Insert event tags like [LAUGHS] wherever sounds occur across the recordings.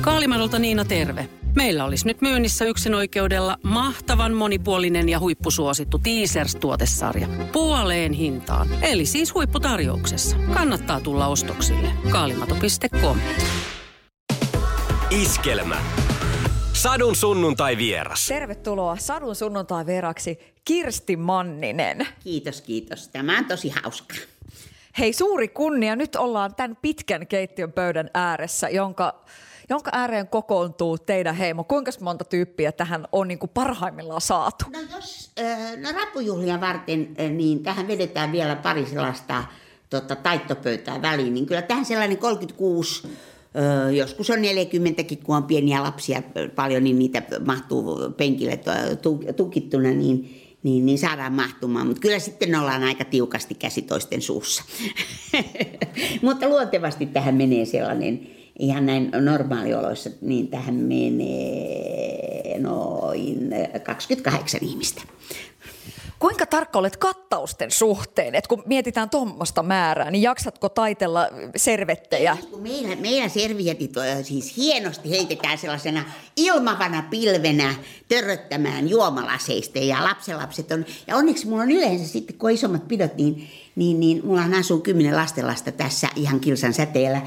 Kaalimadolta Niina terve. Meillä olisi nyt myynnissä yksin oikeudella mahtavan monipuolinen ja huippusuosittu Teasers-tuotesarja. Puoleen hintaan. Eli siis huipputarjouksessa. Kannattaa tulla ostoksille. Kaalimato.com Iskelmä. Sadun sunnuntai vieras. Tervetuloa Sadun sunnuntai vieraksi Kirsti Manninen. Kiitos, kiitos. Tämä on tosi hauska. Hei, suuri kunnia. Nyt ollaan tämän pitkän keittiön pöydän ääressä, jonka, jonka ääreen kokoontuu teidän heimo. Kuinka monta tyyppiä tähän on niin kuin parhaimmillaan saatu? No jos äh, no rappujuhlia varten, äh, niin tähän vedetään vielä pari sellaista tota, taittopöytää väliin, niin kyllä tähän sellainen 36 joskus on 40 kun on pieniä lapsia paljon, niin niitä mahtuu penkille tukittuna, niin, niin, niin saadaan mahtumaan. Mutta kyllä sitten ollaan aika tiukasti käsi toisten suussa. [LAUGHS] Mutta luontevasti tähän menee sellainen, ihan näin normaalioloissa, niin tähän menee noin 28 ihmistä. Kuinka tarkka olet kattausten suhteen? Et kun mietitään tuommoista määrää, niin jaksatko taitella servettejä? Ei, kun meillä, meillä servietit siis hienosti heitetään sellaisena ilmavana pilvenä törröttämään juomalaseista ja lapsenlapset on, ja onneksi mulla on yleensä sitten, kun isommat pidot, niin, niin, niin mulla asuu kymmenen lastenlasta tässä ihan kilsan säteellä,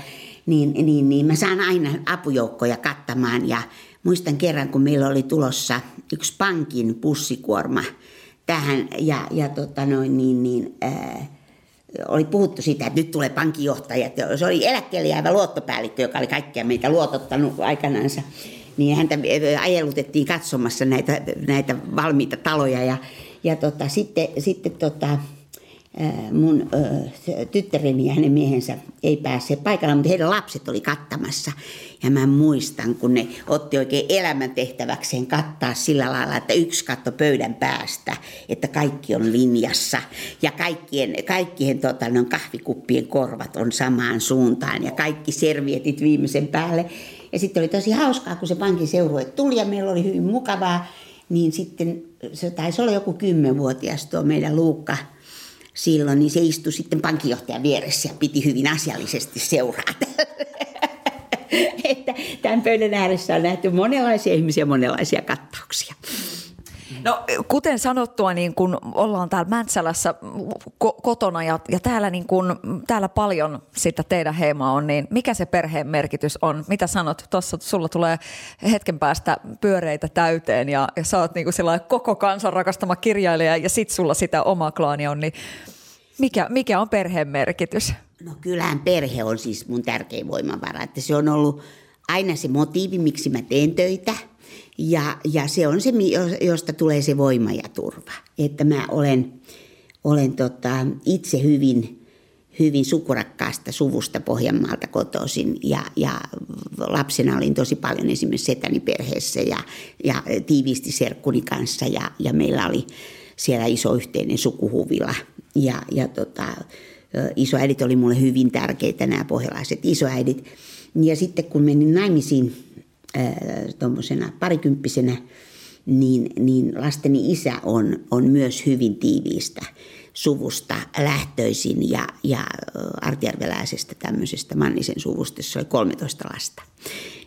niin, niin, niin mä saan aina apujoukkoja kattamaan ja muistan kerran, kun meillä oli tulossa yksi pankin pussikuorma, tähän ja, ja tota noin, niin, niin, ää, oli puhuttu siitä, että nyt tulee pankinjohtaja. Se oli eläkkeelle jäävä luottopäällikkö, joka oli kaikkia meitä luotottanut aikanaansa. Niin häntä ajelutettiin katsomassa näitä, näitä valmiita taloja ja, ja tota, sitten, sitten tota, mun tyttäreni ja hänen miehensä ei pääse paikalle, mutta heidän lapset oli kattamassa. Ja mä muistan, kun ne otti oikein elämäntehtäväkseen kattaa sillä lailla, että yksi katto pöydän päästä, että kaikki on linjassa. Ja kaikkien, kaikkien tota, no, kahvikuppien korvat on samaan suuntaan ja kaikki servietit viimeisen päälle. Ja sitten oli tosi hauskaa, kun se pankin seurue tuli ja meillä oli hyvin mukavaa. Niin sitten se taisi olla joku kymmenvuotias tuo meidän Luukka – silloin, niin se istui sitten pankinjohtajan vieressä ja piti hyvin asiallisesti seurata. [LAUGHS] että tämän pöydän ääressä on nähty monenlaisia ihmisiä, monenlaisia kattauksia. No kuten sanottua, niin kun ollaan täällä Mäntsälässä ko- kotona ja, ja täällä, niin kun, täällä paljon sitä teidän heimaa on, niin mikä se perheen merkitys on? Mitä sanot? Tuossa sulla tulee hetken päästä pyöreitä täyteen ja, ja sä oot niin koko kansan rakastama kirjailija ja sit sulla sitä oma klaani on, niin mikä, mikä on perheen merkitys? No kyllähän perhe on siis mun tärkein voimavara, että se on ollut aina se motiivi, miksi mä teen töitä – ja, ja se on se, josta tulee se voima ja turva. Että mä olen, olen tota, itse hyvin, hyvin sukurakkaasta suvusta Pohjanmaalta kotoisin ja, ja lapsena olin tosi paljon esimerkiksi setäni perheessä ja, ja tiiviisti serkkuni kanssa ja, ja meillä oli siellä iso yhteinen sukuhuvila ja, ja tota, isoäidit oli mulle hyvin tärkeitä nämä pohjalaiset isoäidit. Ja sitten kun menin naimisiin tuommoisena parikymppisenä, niin, niin lasteni isä on, on myös hyvin tiiviistä suvusta lähtöisin ja, ja artjärveläisestä tämmöisestä Mannisen suvusta, jossa oli 13 lasta.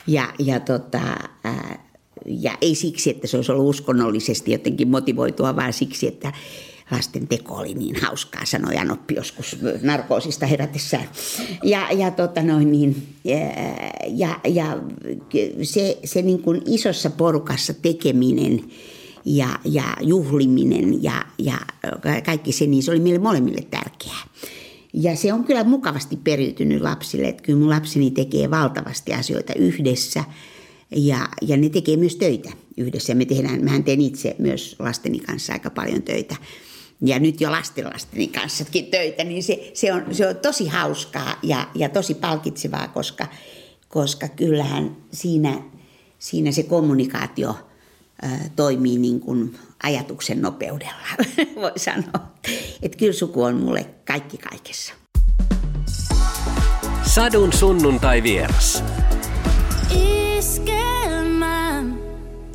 Ja, ja, tota, ää, ja ei siksi, että se olisi ollut uskonnollisesti jotenkin motivoitua, vaan siksi, että lasten teko oli niin hauskaa, sanoi Janoppi joskus narkoosista herätessään. Ja, ja, tota noin, niin, ja, ja se, se niin kuin isossa porukassa tekeminen ja, ja juhliminen ja, ja kaikki se, niin se oli meille molemmille tärkeää. Ja se on kyllä mukavasti periytynyt lapsille, että kyllä mun lapseni tekee valtavasti asioita yhdessä ja, ja ne tekee myös töitä yhdessä. Me tehdään, mähän teen itse myös lasteni kanssa aika paljon töitä ja nyt jo lastenlasteni kanssakin töitä, niin se, se, on, se on tosi hauskaa ja, ja tosi palkitsevaa, koska, koska kyllähän siinä, siinä se kommunikaatio ä, toimii niin kuin ajatuksen nopeudella, [LAUGHS] voi sanoa. Että kyllä suku on mulle kaikki kaikessa. Sadun sunnuntai vieras.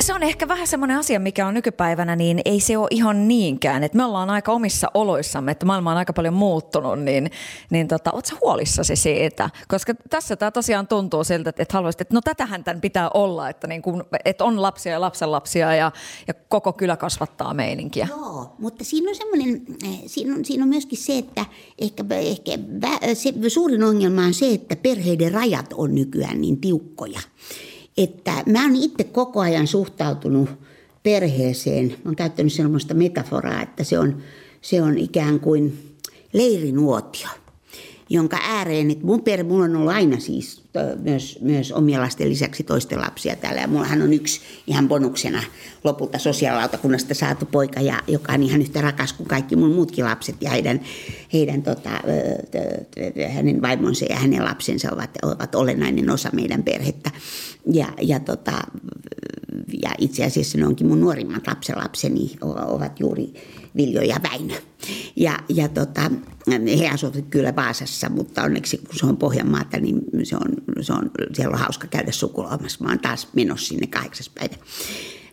Se on ehkä vähän semmoinen asia, mikä on nykypäivänä, niin ei se ole ihan niinkään. Että me ollaan aika omissa oloissamme, että maailma on aika paljon muuttunut, niin, niin tota, oot sä huolissasi siitä? Koska tässä tämä tosiaan tuntuu siltä, että, että haluaisit, että no tätähän tämän pitää olla, että, niin kun, että on lapsia ja lapsenlapsia ja, ja koko kylä kasvattaa meininkiä. Joo, mutta siinä on semmoinen, eh, siinä on, siinä on myöskin se, että ehkä, ehkä se suurin ongelma on se, että perheiden rajat on nykyään niin tiukkoja että mä oon itse koko ajan suhtautunut perheeseen, mä oon käyttänyt sellaista metaforaa, että se on, se on ikään kuin leirinuotio, jonka ääreen, että mun perhe, mulla on ollut aina siis myös, myös omia lasten lisäksi toisten lapsia täällä. Ja mullahan on yksi ihan bonuksena lopulta sosiaalilautakunnasta saatu poika, ja, joka on ihan yhtä rakas kuin kaikki mun muutkin lapset. Ja heidän, heidän tota, hänen vaimonsa ja hänen lapsensa ovat, ovat olennainen osa meidän perhettä. Ja, ja, tota, ja itse asiassa ne onkin mun nuorimmat lapsenlapseni ovat juuri Viljo ja Väinö. Ja, ja tota, he asuvat kyllä Vaasassa, mutta onneksi kun se on Pohjanmaata, niin se on, se on, siellä on hauska käydä sukulaamassa. Mä oon taas menossa sinne kahdeksas päivä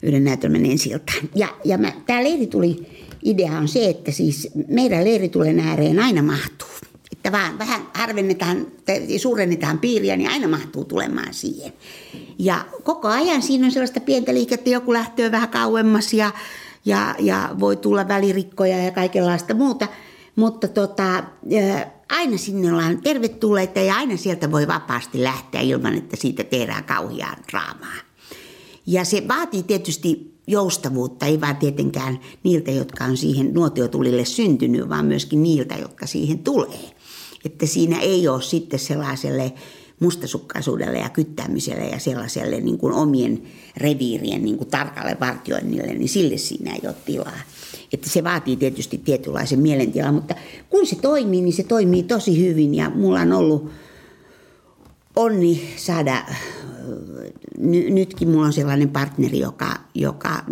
yhden näytelmän ensi Ja, ja tämä leiri tuli, idea on se, että siis meidän leiritulen ääreen aina mahtuu. Että vaan vähän harvennetaan, suurennetaan piiriä, niin aina mahtuu tulemaan siihen. Ja koko ajan siinä on sellaista pientä liikettä, joku lähtee vähän kauemmas ja ja, ja voi tulla välirikkoja ja kaikenlaista muuta. Mutta tota, aina sinne ollaan tervetulleita ja aina sieltä voi vapaasti lähteä ilman, että siitä tehdään kauhiaan draamaa. Ja se vaatii tietysti joustavuutta, ei vaan tietenkään niiltä, jotka on siihen nuotiotulille syntynyt, vaan myöskin niiltä, jotka siihen tulee. Että siinä ei ole sitten sellaiselle mustasukkaisuudelle ja kyttäämiselle ja sellaiselle niin kuin omien reviirien niin kuin tarkalle vartioinnille, niin sille siinä ei ole tilaa. Että se vaatii tietysti tietynlaisen mielentilan, mutta kun se toimii, niin se toimii tosi hyvin ja mulla on ollut onni saada, ny, nytkin mulla on sellainen partneri, joka, joka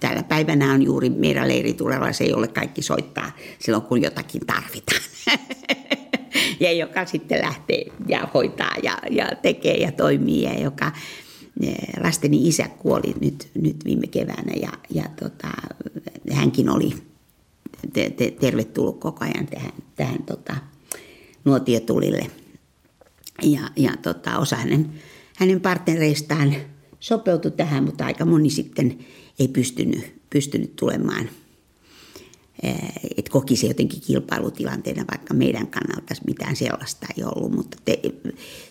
tällä päivänä on juuri meidän leiritulella, se ei ole kaikki soittaa silloin, kun jotakin tarvitaan. [LAUGHS] ja joka sitten lähtee ja hoitaa ja, ja tekee ja toimii ja joka lasteni isä kuoli nyt, nyt viime keväänä ja, ja tota, hänkin oli te, te, tervetullut koko ajan tähän, tähän tota, nuotiotulille. Ja, ja tota, osa hänen, hänen partnereistaan sopeutui tähän, mutta aika moni sitten ei pystynyt, pystynyt tulemaan – että koki se jotenkin kilpailutilanteena, vaikka meidän kannalta mitään sellaista ei ollut. Mutta te,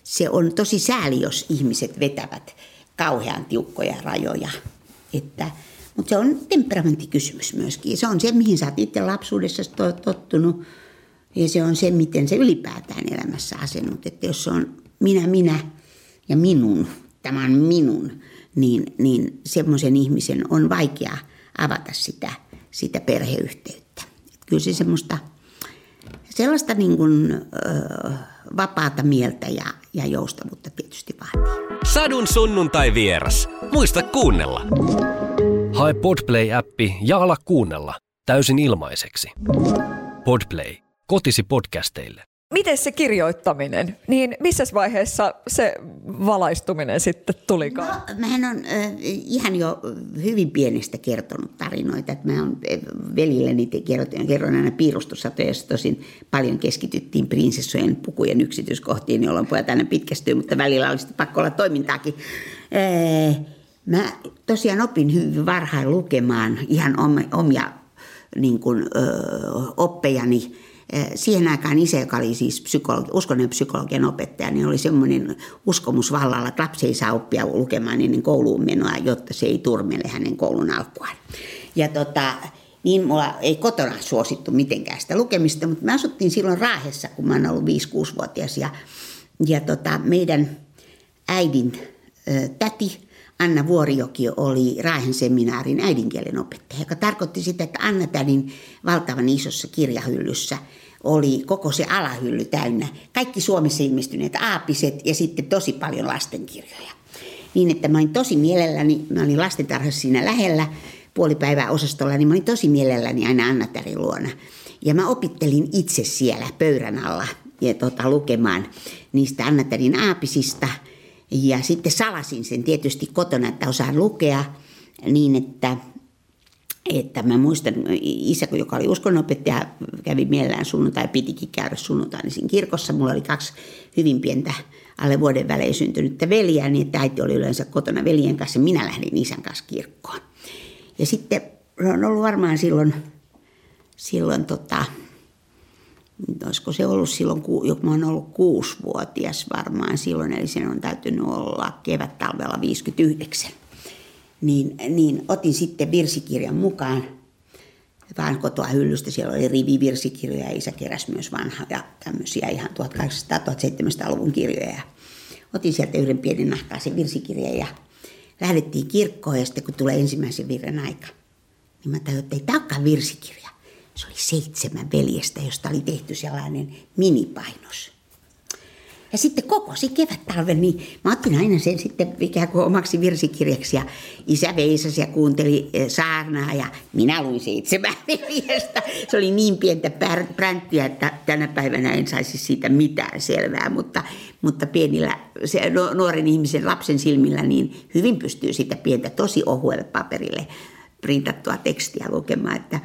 se on tosi sääli, jos ihmiset vetävät kauhean tiukkoja rajoja. Että, mutta se on temperamenttikysymys myöskin. Se on se, mihin sä oot itse lapsuudessa tottunut. Ja se on se, miten se ylipäätään elämässä asennut. Että jos se on minä, minä ja minun, tämä on minun, niin, niin semmoisen ihmisen on vaikea avata sitä – sitä perheyhteyttä. Kyllä se semmoista, sellaista niin kuin, ö, vapaata mieltä ja, ja joustavuutta tietysti vaatii. Sadun sunnuntai vieras. Muista kuunnella. Hae Podplay-appi ja ala kuunnella täysin ilmaiseksi. Podplay. Kotisi podcasteille. Miten se kirjoittaminen, niin missä vaiheessa se valaistuminen sitten tulikaan? No, mähän on äh, ihan jo hyvin pienestä kertonut tarinoita. Että mä oon velilleni kerron, kerron aina piirustussatoja, jossa tosin paljon keskityttiin prinsessojen pukujen yksityiskohtiin, jolloin pojat aina pitkästyy, mutta välillä olisi pakko olla toimintaakin. Äh, mä tosiaan opin hyvin varhain lukemaan ihan omia niin kuin, ö, oppejani siihen aikaan isä, joka oli siis psykologi, uskonnon psykologian opettaja, niin oli semmoinen uskomus vallalla, että lapsi ei saa oppia lukemaan ennen kouluun menoa, jotta se ei turmele hänen koulun alkuaan. Ja tota, niin mulla ei kotona suosittu mitenkään sitä lukemista, mutta me asuttiin silloin Raahessa, kun mä oon ollut 5-6-vuotias. Ja, ja tota, meidän äidin ö, täti Anna Vuorijoki oli Raahen seminaarin äidinkielen opettaja, joka tarkoitti sitä, että Anna Tädin valtavan isossa kirjahyllyssä oli koko se alahylly täynnä. Kaikki Suomessa ilmestyneet aapiset ja sitten tosi paljon lastenkirjoja. Niin, että mä olin tosi mielelläni, mä olin lastentarhassa siinä lähellä puolipäivää osastolla, niin mä olin tosi mielelläni aina Anna Tärin luona. Ja mä opittelin itse siellä pöydän alla ja tota, lukemaan niistä Anna Tärin aapisista – Ja sitten salasin sen tietysti kotona, että osaan lukea niin, että että mä muistan, isä, joka oli uskonnopettaja, kävi mielellään sunnuntai, pitikin käydä sunnuntai niin kirkossa. Mulla oli kaksi hyvin pientä alle vuoden välein syntynyttä veljää, niin että äiti oli yleensä kotona veljen kanssa. Minä lähdin isän kanssa kirkkoon. Ja sitten on ollut varmaan silloin, silloin tota, olisiko se ollut silloin, kun mä oon ollut kuusivuotias varmaan silloin, eli sen on täytynyt olla kevät-talvella 59 niin, niin otin sitten virsikirjan mukaan vaan kotoa hyllystä. Siellä oli rivi virsikirjoja ja isä keräsi myös vanhoja tämmöisiä ihan 1800-1700-luvun kirjoja. Ja otin sieltä yhden pienen nahkaisen virsikirjan ja lähdettiin kirkkoon ja sitten kun tulee ensimmäisen virren aika, niin mä tajuin, että ei tämä virsikirja. Se oli seitsemän veljestä, josta oli tehty sellainen minipainos. Ja sitten kokosi kevät-talven, niin mä otin aina sen sitten ikään kuin omaksi virsikirjaksi. Ja isä veisasi ja kuunteli e, saarnaa ja minä luin seitsemän veljestä. Se oli niin pientä pränttiä, että tänä päivänä en saisi siitä mitään selvää. Mutta, mutta pienillä, se nuoren ihmisen lapsen silmillä niin hyvin pystyy sitä pientä tosi ohuelle paperille printattua tekstiä lukemaan. Että,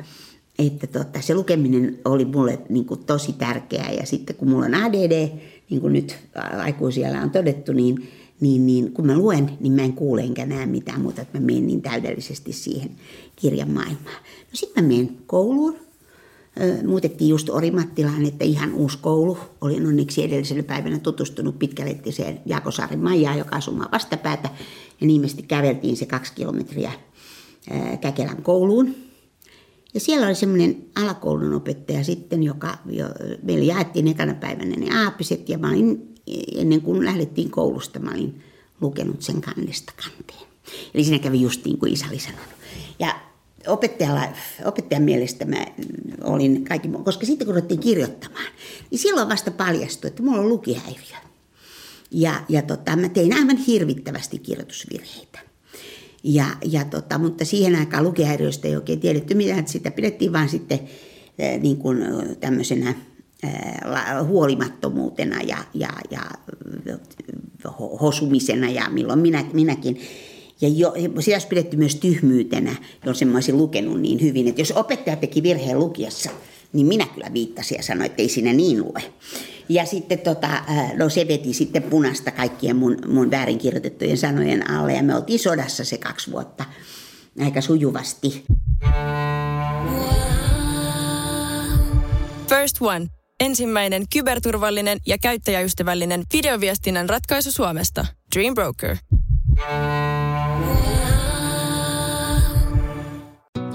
että tota, se lukeminen oli mulle niin kuin tosi tärkeää. Ja sitten kun mulla on ADD, niin kuin nyt aikuisiellä on todettu, niin, niin, niin kun mä luen, niin mä en kuule enkä näe mitään muuta, että mä menen niin täydellisesti siihen kirjan maailmaan. No sitten mä menen kouluun. Muutettiin just Orimattilaan, että ihan uusi koulu. Olin onneksi edellisellä päivänä tutustunut pitkälettiseen Jaakosaaren Maijaan, joka asuu vastapäätä. Ja niimesti käveltiin se kaksi kilometriä Käkelän kouluun ja siellä oli semmoinen alakoulun opettaja sitten, joka jo, meille jaettiin ekana päivänä ne aapiset ja mä olin, ennen kuin lähdettiin koulusta, mä olin lukenut sen kannesta kanteen. Eli siinä kävi just niin kuin isä oli sanonut. Ja opettajalla, opettajan mielestä mä olin kaikki, koska sitten kun ruvettiin kirjoittamaan, niin silloin vasta paljastui, että mulla on lukihäiriö. Ja, ja tota, mä tein aivan hirvittävästi kirjoitusvirheitä. Ja, ja tota, mutta siihen aikaan lukihäiriöstä ei oikein tiedetty mitään, että sitä pidettiin vain sitten niin kuin tämmöisenä huolimattomuutena ja, ja, ja hosumisena ja milloin minä, minäkin. Ja jo, sitä olisi pidetty myös tyhmyytenä, jos en olisi lukenut niin hyvin. Että jos opettaja teki virheen lukiessa, niin minä kyllä viittasin ja sanoin, että ei siinä niin lue. Ja sitten tota, no se veti sitten punasta kaikkien mun, mun väärinkirjoitettujen sanojen alle ja me oltiin sodassa se kaksi vuotta aika sujuvasti. First One. Ensimmäinen kyberturvallinen ja käyttäjäystävällinen videoviestinnän ratkaisu Suomesta. Dream Broker.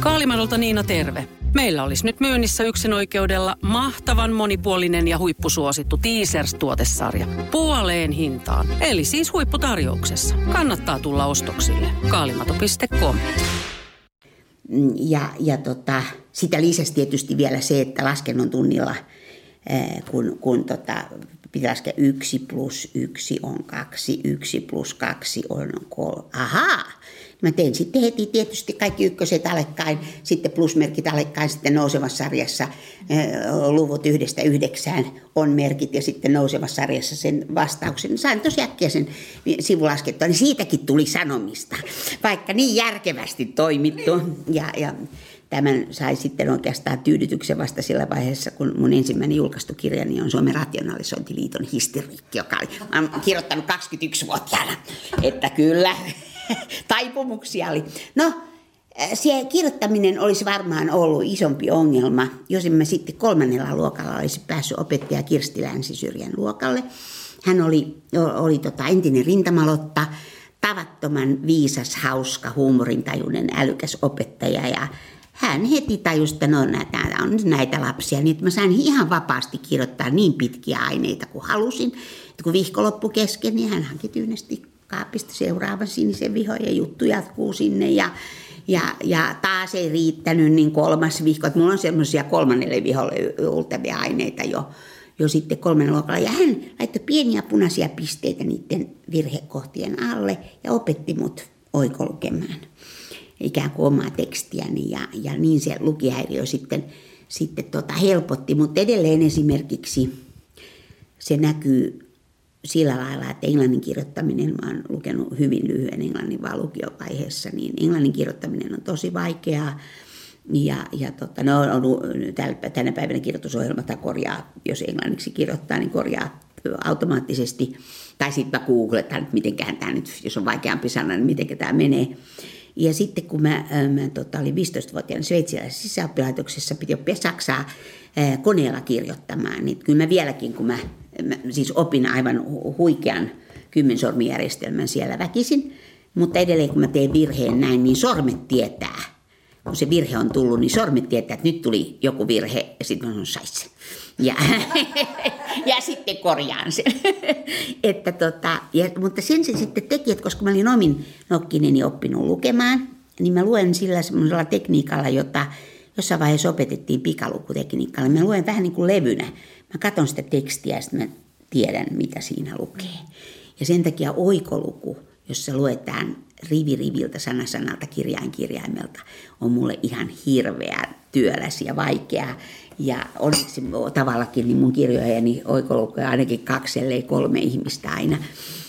Kaalimadolta Niina terve. Meillä olisi nyt myynnissä yksin oikeudella mahtavan monipuolinen ja huippusuosittu Teasers-tuotesarja. Puoleen hintaan. Eli siis huipputarjouksessa. Kannattaa tulla ostoksille. Kaalimato.com ja, ja tota, sitä lisäsi tietysti vielä se, että laskennon tunnilla, kun, kun tota, pitää laskea yksi plus yksi on kaksi, yksi plus kaksi on kolme. Ahaa! Mä tein sitten heti tietysti kaikki ykköset alekkain, sitten plusmerkit alekkain, sitten nousevassa sarjassa luvut yhdestä yhdeksään on merkit ja sitten nousevassa sarjassa sen vastauksen. Sain tosi äkkiä sen sivulaskettua, niin siitäkin tuli sanomista, vaikka niin järkevästi toimittu. Ja, ja tämän sai sitten oikeastaan tyydytyksen vasta sillä vaiheessa, kun mun ensimmäinen julkaistu kirjani on Suomen rationalisointiliiton historiikki, joka oli, mä olen kirjoittanut 21-vuotiaana, että kyllä [LAUGHS] taipumuksia oli. No, se kirjoittaminen olisi varmaan ollut isompi ongelma, jos emme sitten kolmannella luokalla olisi päässyt opettaja Kirsti Länsisyrjän luokalle. Hän oli, oli tota entinen rintamalotta, tavattoman viisas, hauska, huumorintajuinen, älykäs opettaja ja hän heti tajusi, että no näitä on näitä lapsia, niin että mä sain ihan vapaasti kirjoittaa niin pitkiä aineita kuin halusin. Että kun vihko loppui kesken, niin hän hanki tyynesti kaapista seuraavan sinisen vihon ja juttu jatkuu sinne. Ja, Ja, ja taas ei riittänyt niin kolmas vihko, että mulla on semmoisia kolmannelle viholle ultavia aineita jo, jo sitten kolmen luokalla. Ja hän laittoi pieniä punaisia pisteitä niiden virhekohtien alle ja opetti mut oikolukemaan ikään kuin omaa tekstiäni. Ja, ja niin se lukihäiriö sitten, sitten tota helpotti. Mutta edelleen esimerkiksi se näkyy sillä lailla, että englannin kirjoittaminen, mä oon lukenut hyvin lyhyen englannin vaan lukiovaiheessa, niin englannin kirjoittaminen on tosi vaikeaa. Ja, ja tota, no, on, tänä päivänä kirjoitusohjelma korjaa, jos englanniksi kirjoittaa, niin korjaa automaattisesti. Tai sitten mä googletan, että miten tämä nyt, jos on vaikeampi sana, niin miten tämä menee. Ja sitten kun mä, mä tota, olin 15-vuotiaana sveitsiläisessä sisäoppilaitoksessa, piti oppia saksaa koneella kirjoittamaan, niin kyllä mä vieläkin, kun mä, mä siis opin aivan huikean kymmensormijärjestelmän siellä väkisin, mutta edelleen kun mä teen virheen näin, niin sormet tietää. Kun se virhe on tullut, niin sormet tietää, että nyt tuli joku virhe ja sitten sanon, sais ja, [LAUGHS] ja sitten korjaan sen. [LAUGHS] että tota, ja, mutta sen se sitten teki, että koska mä olin omin nokkineni oppinut lukemaan, niin mä luen sillä semmoisella tekniikalla, jota jossain vaiheessa opetettiin pikalukutekniikalla. Mä luen vähän niin kuin levynä. Mä katson sitä tekstiä ja sitten mä tiedän, mitä siinä lukee. Ja sen takia oikoluku, jossa luetaan rivi riviltä, sana sanalta, kirjain kirjaimelta, on mulle ihan hirveä työläs ja vaikea. Ja onneksi tavallakin niin mun kirjojeni oikolukuja ainakin kaksi, ellei kolme ihmistä aina,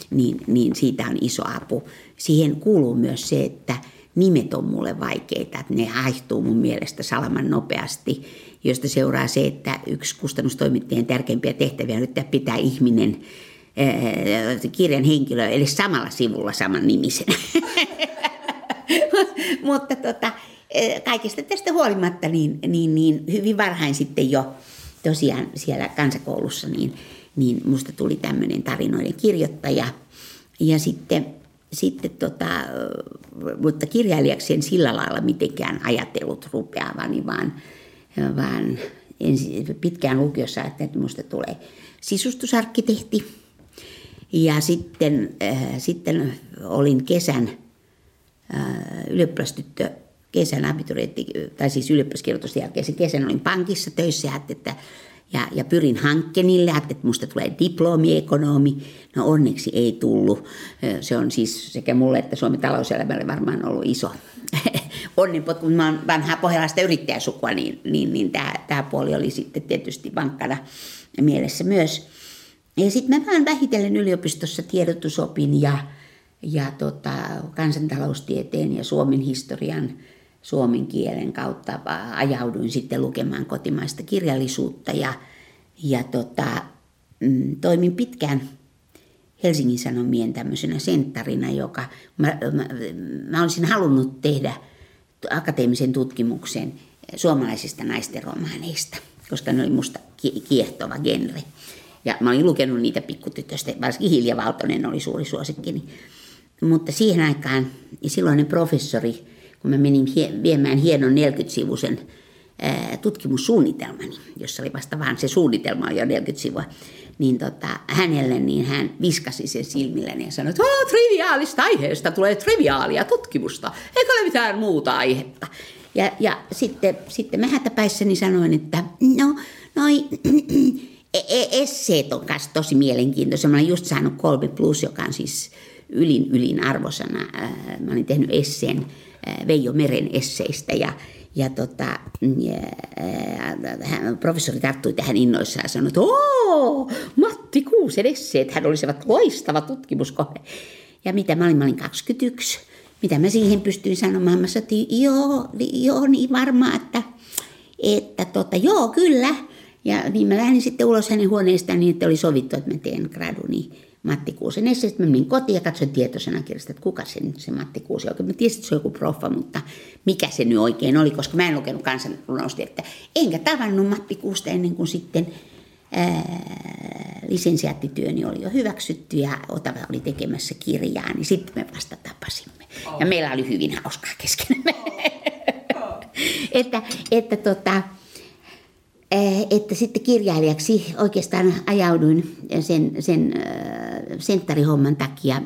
niin, niin siitä on iso apu. Siihen kuuluu myös se, että nimet on mulle vaikeita, että ne haihtuu mun mielestä salaman nopeasti, josta seuraa se, että yksi kustannustoimittajien tärkeimpiä tehtäviä on yrittää pitää ihminen, kirjan henkilö, eli samalla sivulla saman nimisen. [LAUGHS] Mutta tota, kaikesta tästä huolimatta niin, niin, niin hyvin varhain sitten jo tosiaan siellä kansakoulussa, niin, niin musta tuli tämmöinen tarinoiden kirjoittaja. Ja sitten, sitten tota, mutta kirjailijaksi en sillä lailla mitenkään ajatellut rupeavani, vaan, vaan ensin, pitkään lukiossa ajattelin, että musta tulee sisustusarkkitehti. Ja sitten, äh, sitten olin kesän äh, ylioppilastyttö kesän abiturientti, tai siis ylioppilaskirjoitusten jälkeen kesän olin pankissa töissä ja, että, ja, ja pyrin hankkenille, että musta tulee diplomiekonomi. No onneksi ei tullut. Se on siis sekä mulle että Suomen talouselämälle varmaan ollut iso onnenpotku. Kun mä oon vanhaa pohjalaista yrittäjäsukua, niin, niin, niin tämä, tämä puoli oli sitten tietysti vankkana mielessä myös. Ja sitten mä vaan vähitellen yliopistossa tiedotusopin ja, ja tota, kansantaloustieteen ja Suomen historian suomen kielen kautta ajauduin sitten lukemaan kotimaista kirjallisuutta ja, ja tota, mm, toimin pitkään Helsingin Sanomien tämmöisenä senttarina, joka mä, mä, mä olisin halunnut tehdä akateemisen tutkimuksen suomalaisista naisten romaaneista, koska ne oli musta kiehtova genre. Ja mä olin lukenut niitä pikkutytöstä, varsinkin Hilja Valtonen oli suuri suosikkini. Mutta siihen aikaan silloinen professori kun mä menin viemään hienon 40-sivuisen ää, tutkimussuunnitelmani, jossa oli vasta vaan se suunnitelma jo 40 sivua, niin tota, hänelle niin hän viskasi sen silmilleen ja sanoi, että triviaalista aiheesta tulee triviaalia tutkimusta, eikä ole mitään muuta aihetta. Ja, ja sitten, sitten mä hätäpäissäni sanoin, että no, noi e, e, esseet on kanssa tosi mielenkiintoisia. Mä olen just saanut kolme plus, joka on siis ylin ylin arvosana. Mä olin tehnyt esseen Veijo Meren esseistä ja, ja, tota, ja hän, professori tarttui tähän innoissaan ja sanoi, että Oo, Matti Kuusen esseet, hän olisivat loistava tutkimuskohde. Ja mitä mä olin, mä olin 21. Mitä mä siihen pystyin sanomaan? Mä sanoin, joo, joo, niin varmaan, että, että tota, joo, kyllä. Ja niin mä lähdin sitten ulos hänen huoneestaan niin, että oli sovittu, että mä teen graduni Matti Kuusen esse. Sitten mä menin kotiin ja katsoin tietosanakirjasta, että kuka se, se Matti Kuusi oikein. Mä tiesin, että se on joku proffa, mutta mikä se nyt oikein oli, koska mä en lukenut että Enkä tavannut Matti Kuusta ennen kuin sitten ää, lisensiaattityöni oli jo hyväksytty ja Otava oli tekemässä kirjaa, niin sitten me vasta tapasimme. Ja meillä oli hyvin hauskaa keskenämme. [LAUGHS] että, että tota, että sitten kirjailijaksi oikeastaan ajauduin sen, sen senttarihomman takia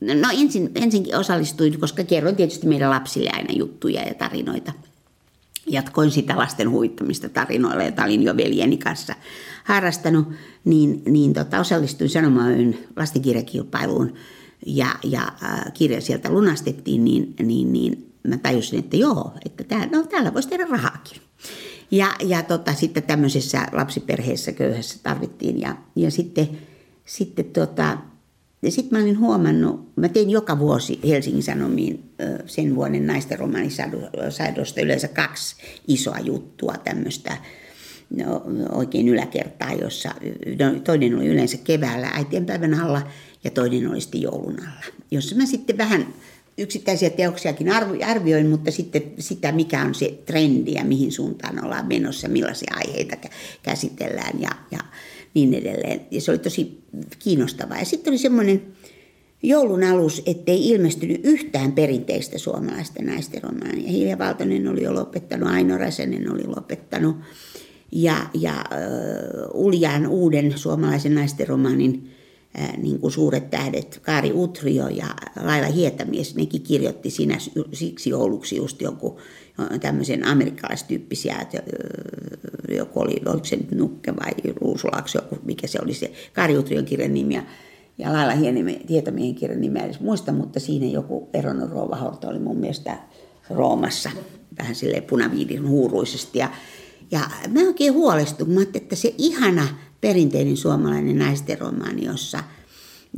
No ensin, ensinkin osallistuin, koska kerroin tietysti meidän lapsille aina juttuja ja tarinoita. Jatkoin sitä lasten huittamista tarinoilla, jota olin jo veljeni kanssa harrastanut, niin, niin tota, osallistuin sanomaan lastenkirjakilpailuun ja, ja äh, kirja sieltä lunastettiin, niin, niin, niin mä tajusin, että joo, että tää, no, täällä voisi tehdä rahaakin. Ja, ja tota, sitten tämmöisessä lapsiperheessä köyhässä tarvittiin. Ja, ja sitten, sitten tota, sitten mä olin huomannut, mä tein joka vuosi Helsingin Sanomiin sen vuoden naisten romaanisaidosta yleensä kaksi isoa juttua tämmöistä no, oikein yläkertaa, jossa no, toinen oli yleensä keväällä äitienpäivän alla ja toinen oli sitten joulun alla. Jossa mä sitten vähän yksittäisiä teoksiakin arvioin, mutta sitten sitä, mikä on se trendi ja mihin suuntaan ollaan menossa, millaisia aiheita käsitellään ja, ja niin edelleen. Ja se oli tosi kiinnostavaa. Ja sitten oli semmoinen joulun alus, ettei ilmestynyt yhtään perinteistä suomalaista naisten romaania. Hilja Valtonen oli jo lopettanut, Aino Räsänen oli lopettanut. Ja, ja uh, Uljaan uuden suomalaisen naisten romaanin niin kuin suuret tähdet, Kaari Utrio ja Laila Hietamies, nekin kirjoitti siinä siksi jouluksi just jonkun tämmöisen amerikkalaistyyppisiä, joku oli, oliko se nyt Nukke vai Ruusulaakso, joku, mikä se oli se Kaari Utrion kirjan nimi ja, ja Laila Hietamiehen kirjan nimi, edes muista, mutta siinä joku eronnut rouvahorto oli mun mielestä Roomassa, vähän silleen punaviidin huuruisesti ja ja mä oikein huolestun, että se ihana perinteinen suomalainen naisten romaani, jossa,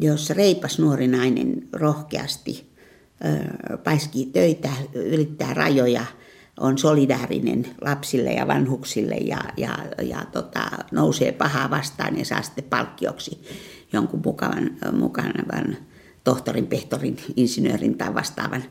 jossa reipas nuori nainen rohkeasti ö, paiskii töitä, ylittää rajoja, on solidaarinen lapsille ja vanhuksille ja, ja, ja tota, nousee pahaa vastaan ja saa sitten palkkioksi jonkun mukavan, mukavan tohtorin, pehtorin, insinöörin tai vastaavan,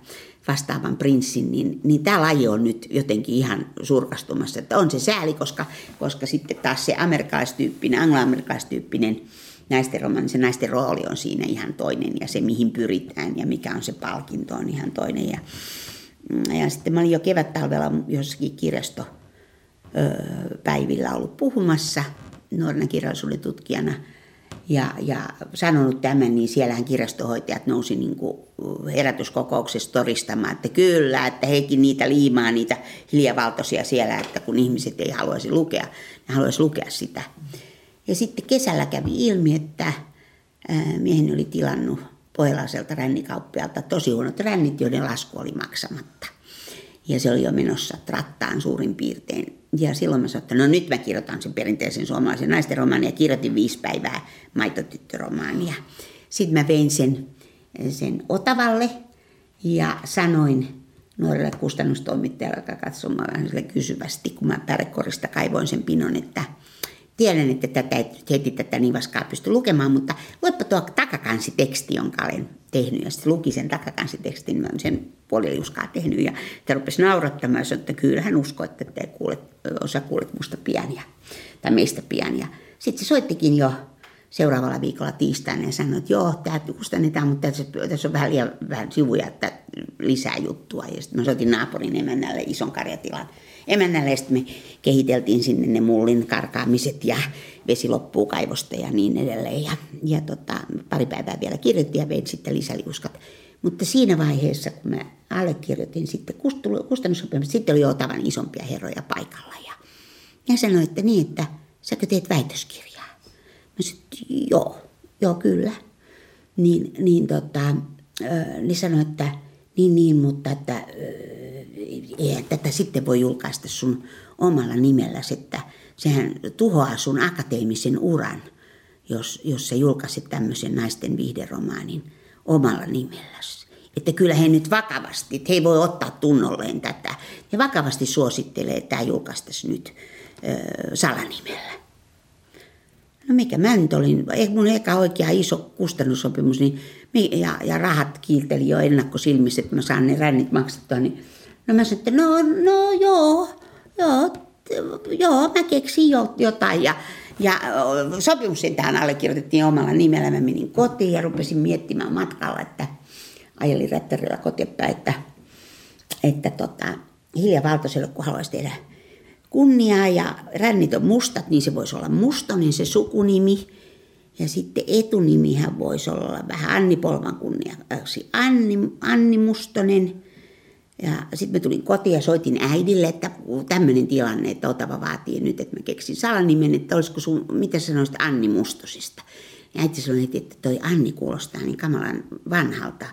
vastaavan prinssin, niin, niin tämä laji on nyt jotenkin ihan surkastumassa. Että on se sääli, koska, koska sitten taas se amerikkalaistyyppinen, angloamerikkalaistyyppinen naisten se naisten rooli on siinä ihan toinen ja se mihin pyritään ja mikä on se palkinto on ihan toinen. Ja, ja sitten mä olin jo kevät-talvella jossakin kirjasto päivillä ollut puhumassa nuorena kirjallisuuden tutkijana – ja, ja sanonut tämän, niin siellähän kirjastohoitajat nousi niin kuin herätyskokouksessa todistamaan, että kyllä, että hekin niitä liimaa, niitä hiljavaltoisia siellä, että kun ihmiset ei haluaisi lukea, ne haluaisi lukea sitä. Ja sitten kesällä kävi ilmi, että mieheni oli tilannut pohjalaiselta rännikauppialta tosi huonot rännit, joiden lasku oli maksamatta. Ja se oli jo menossa trattaan suurin piirtein. Ja silloin mä sanoin, että no nyt mä kirjoitan sen perinteisen suomalaisen naisten romaania. Ja kirjoitin viisi päivää maitotyttöromaania. Sitten mä vein sen, sen Otavalle ja sanoin nuorelle kustannustoimittajalle, joka katsoi vähän kysyvästi, kun mä pärekorista kaivoin sen pinon, että tiedän, että tätä ei heti tätä nivaskaa pysty lukemaan, mutta luepa tuo takakansiteksti, jonka olen tehnyt. Ja sitten luki sen takakanssitekstin, mä sen puoliliuskaa tehnyt ja te rupesi naurattamaan ja että kyllä hän uskoi, että te kuulet, osa kuulet musta pieniä tai meistä pieniä. Sitten se soittikin jo seuraavalla viikolla tiistaina ja sanoi, että joo, tämä kustannetaan, mutta tässä, tässä on vähän, liian, vähän sivuja, että lisää juttua. Ja sitten mä soitin naapurin emännälle ison karjatilan emännälle ja sitten me kehiteltiin sinne ne mullin karkaamiset ja vesi loppuu kaivosta ja niin edelleen. Ja, ja tota, pari päivää vielä kirjoitin ja vein sitten lisäliuskat. Mutta siinä vaiheessa, kun mä allekirjoitin sitten kustannussopimus, sitten oli jo tavan isompia herroja paikalla. Ja, ja sanoin, että niin, että säkö teet väitöskirjaa? Mä sanoin, joo, joo kyllä. Niin, niin, tota, niin sanoin, että niin, niin, mutta että eihän tätä sitten voi julkaista sun omalla nimelläsi, että sehän tuhoaa sun akateemisen uran, jos, jos sä julkaisit tämmöisen naisten viihderomaanin omalla nimelläsi. Että kyllä he nyt vakavasti, että he voi ottaa tunnolleen tätä. He vakavasti suosittelee, että tämä julkaistaisi nyt ö, salanimellä. No mikä mä nyt olin, mun eka oikea iso kustannussopimus, niin, ja, ja rahat kiilteli jo ennakkosilmissä, että mä saan ne rännit maksettua, niin no mä sanoin, että no, no joo, joo, joo, mä keksin jotain ja, ja sopimus tähän allekirjoitettiin omalla nimellä. Mä menin kotiin ja rupesin miettimään matkalla, että ajelin rättärillä kotipäin, että, että tota, Hilja Valtoselle, kun haluaisi tehdä kunniaa ja rännit on mustat, niin se voisi olla Mustonen se sukunimi. Ja sitten etunimihän voisi olla vähän Anni Polvan kunniaksi Anni, Anni Mustonen. Ja sitten mä tulin kotiin ja soitin äidille, että tämmöinen tilanne, että Otava vaatii nyt, että mä keksin salanimen, että olisiko sun, mitä sanoisit Anni Mustosista. Ja äiti sanoi, että toi Anni kuulostaa niin kamalan vanhalta.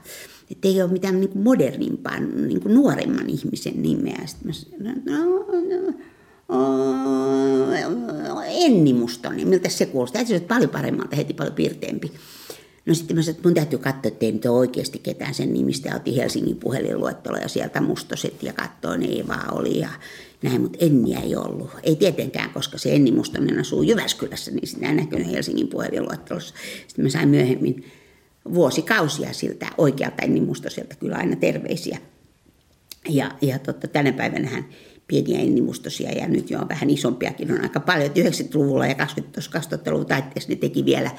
Että ei ole mitään niin modernimpaa, niin kuin nuoremman ihmisen nimeä. Sitten mä sanoin, no, no, no, Enni Mustonen, miltä se kuulostaa. Äiti sanoi, että paljon paremmalta, heti paljon pirteempi. No sitten mä sanoin, että mun täytyy katsoa, että ei nyt ole oikeasti ketään sen nimistä. Ja otin Helsingin puhelinluettelo ja sieltä mustoset ja katsoin, ei vaan oli ja näin, mutta Enniä ei ollut. Ei tietenkään, koska se Enni Mustonen asuu Jyväskylässä, niin sitä ei näkynyt Helsingin puhelinluettelossa. Sitten mä sain myöhemmin vuosikausia siltä oikealta Enni Mustoselta kyllä aina terveisiä. Ja, ja totta, tänä päivänä hän pieniä ennimustosia ja nyt jo on vähän isompiakin on aika paljon. 90-luvulla ja 2000-luvun taitteessa ne teki vielä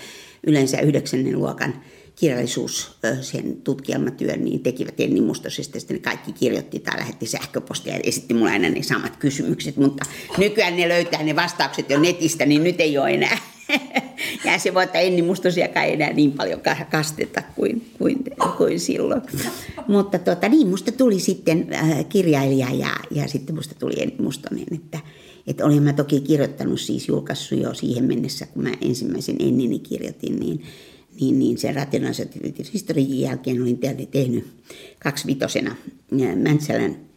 yleensä 9. luokan kirjallisuus sen tutkielmatyön, niin tekivät Enni Mustosesta. Sitten ne kaikki kirjoitti tai lähetti sähköpostia ja esitti mulle aina ne samat kysymykset. Mutta nykyään ne löytää ne vastaukset jo netistä, niin nyt ei ole enää. [LAUGHS] Ja se voi, että Enni ei enää niin paljon kasteta kuin, kuin, kuin silloin. Mutta tota, niin, musta tuli sitten äh, kirjailija ja, ja sitten musta tuli Enni Mustonen. Että, että olin mä toki kirjoittanut siis julkaissut jo siihen mennessä, kun mä ensimmäisen Ennini kirjoitin, niin niin, niin sen rationaalisen historian jälkeen olin tehnyt kaksivitosena Mäntsälän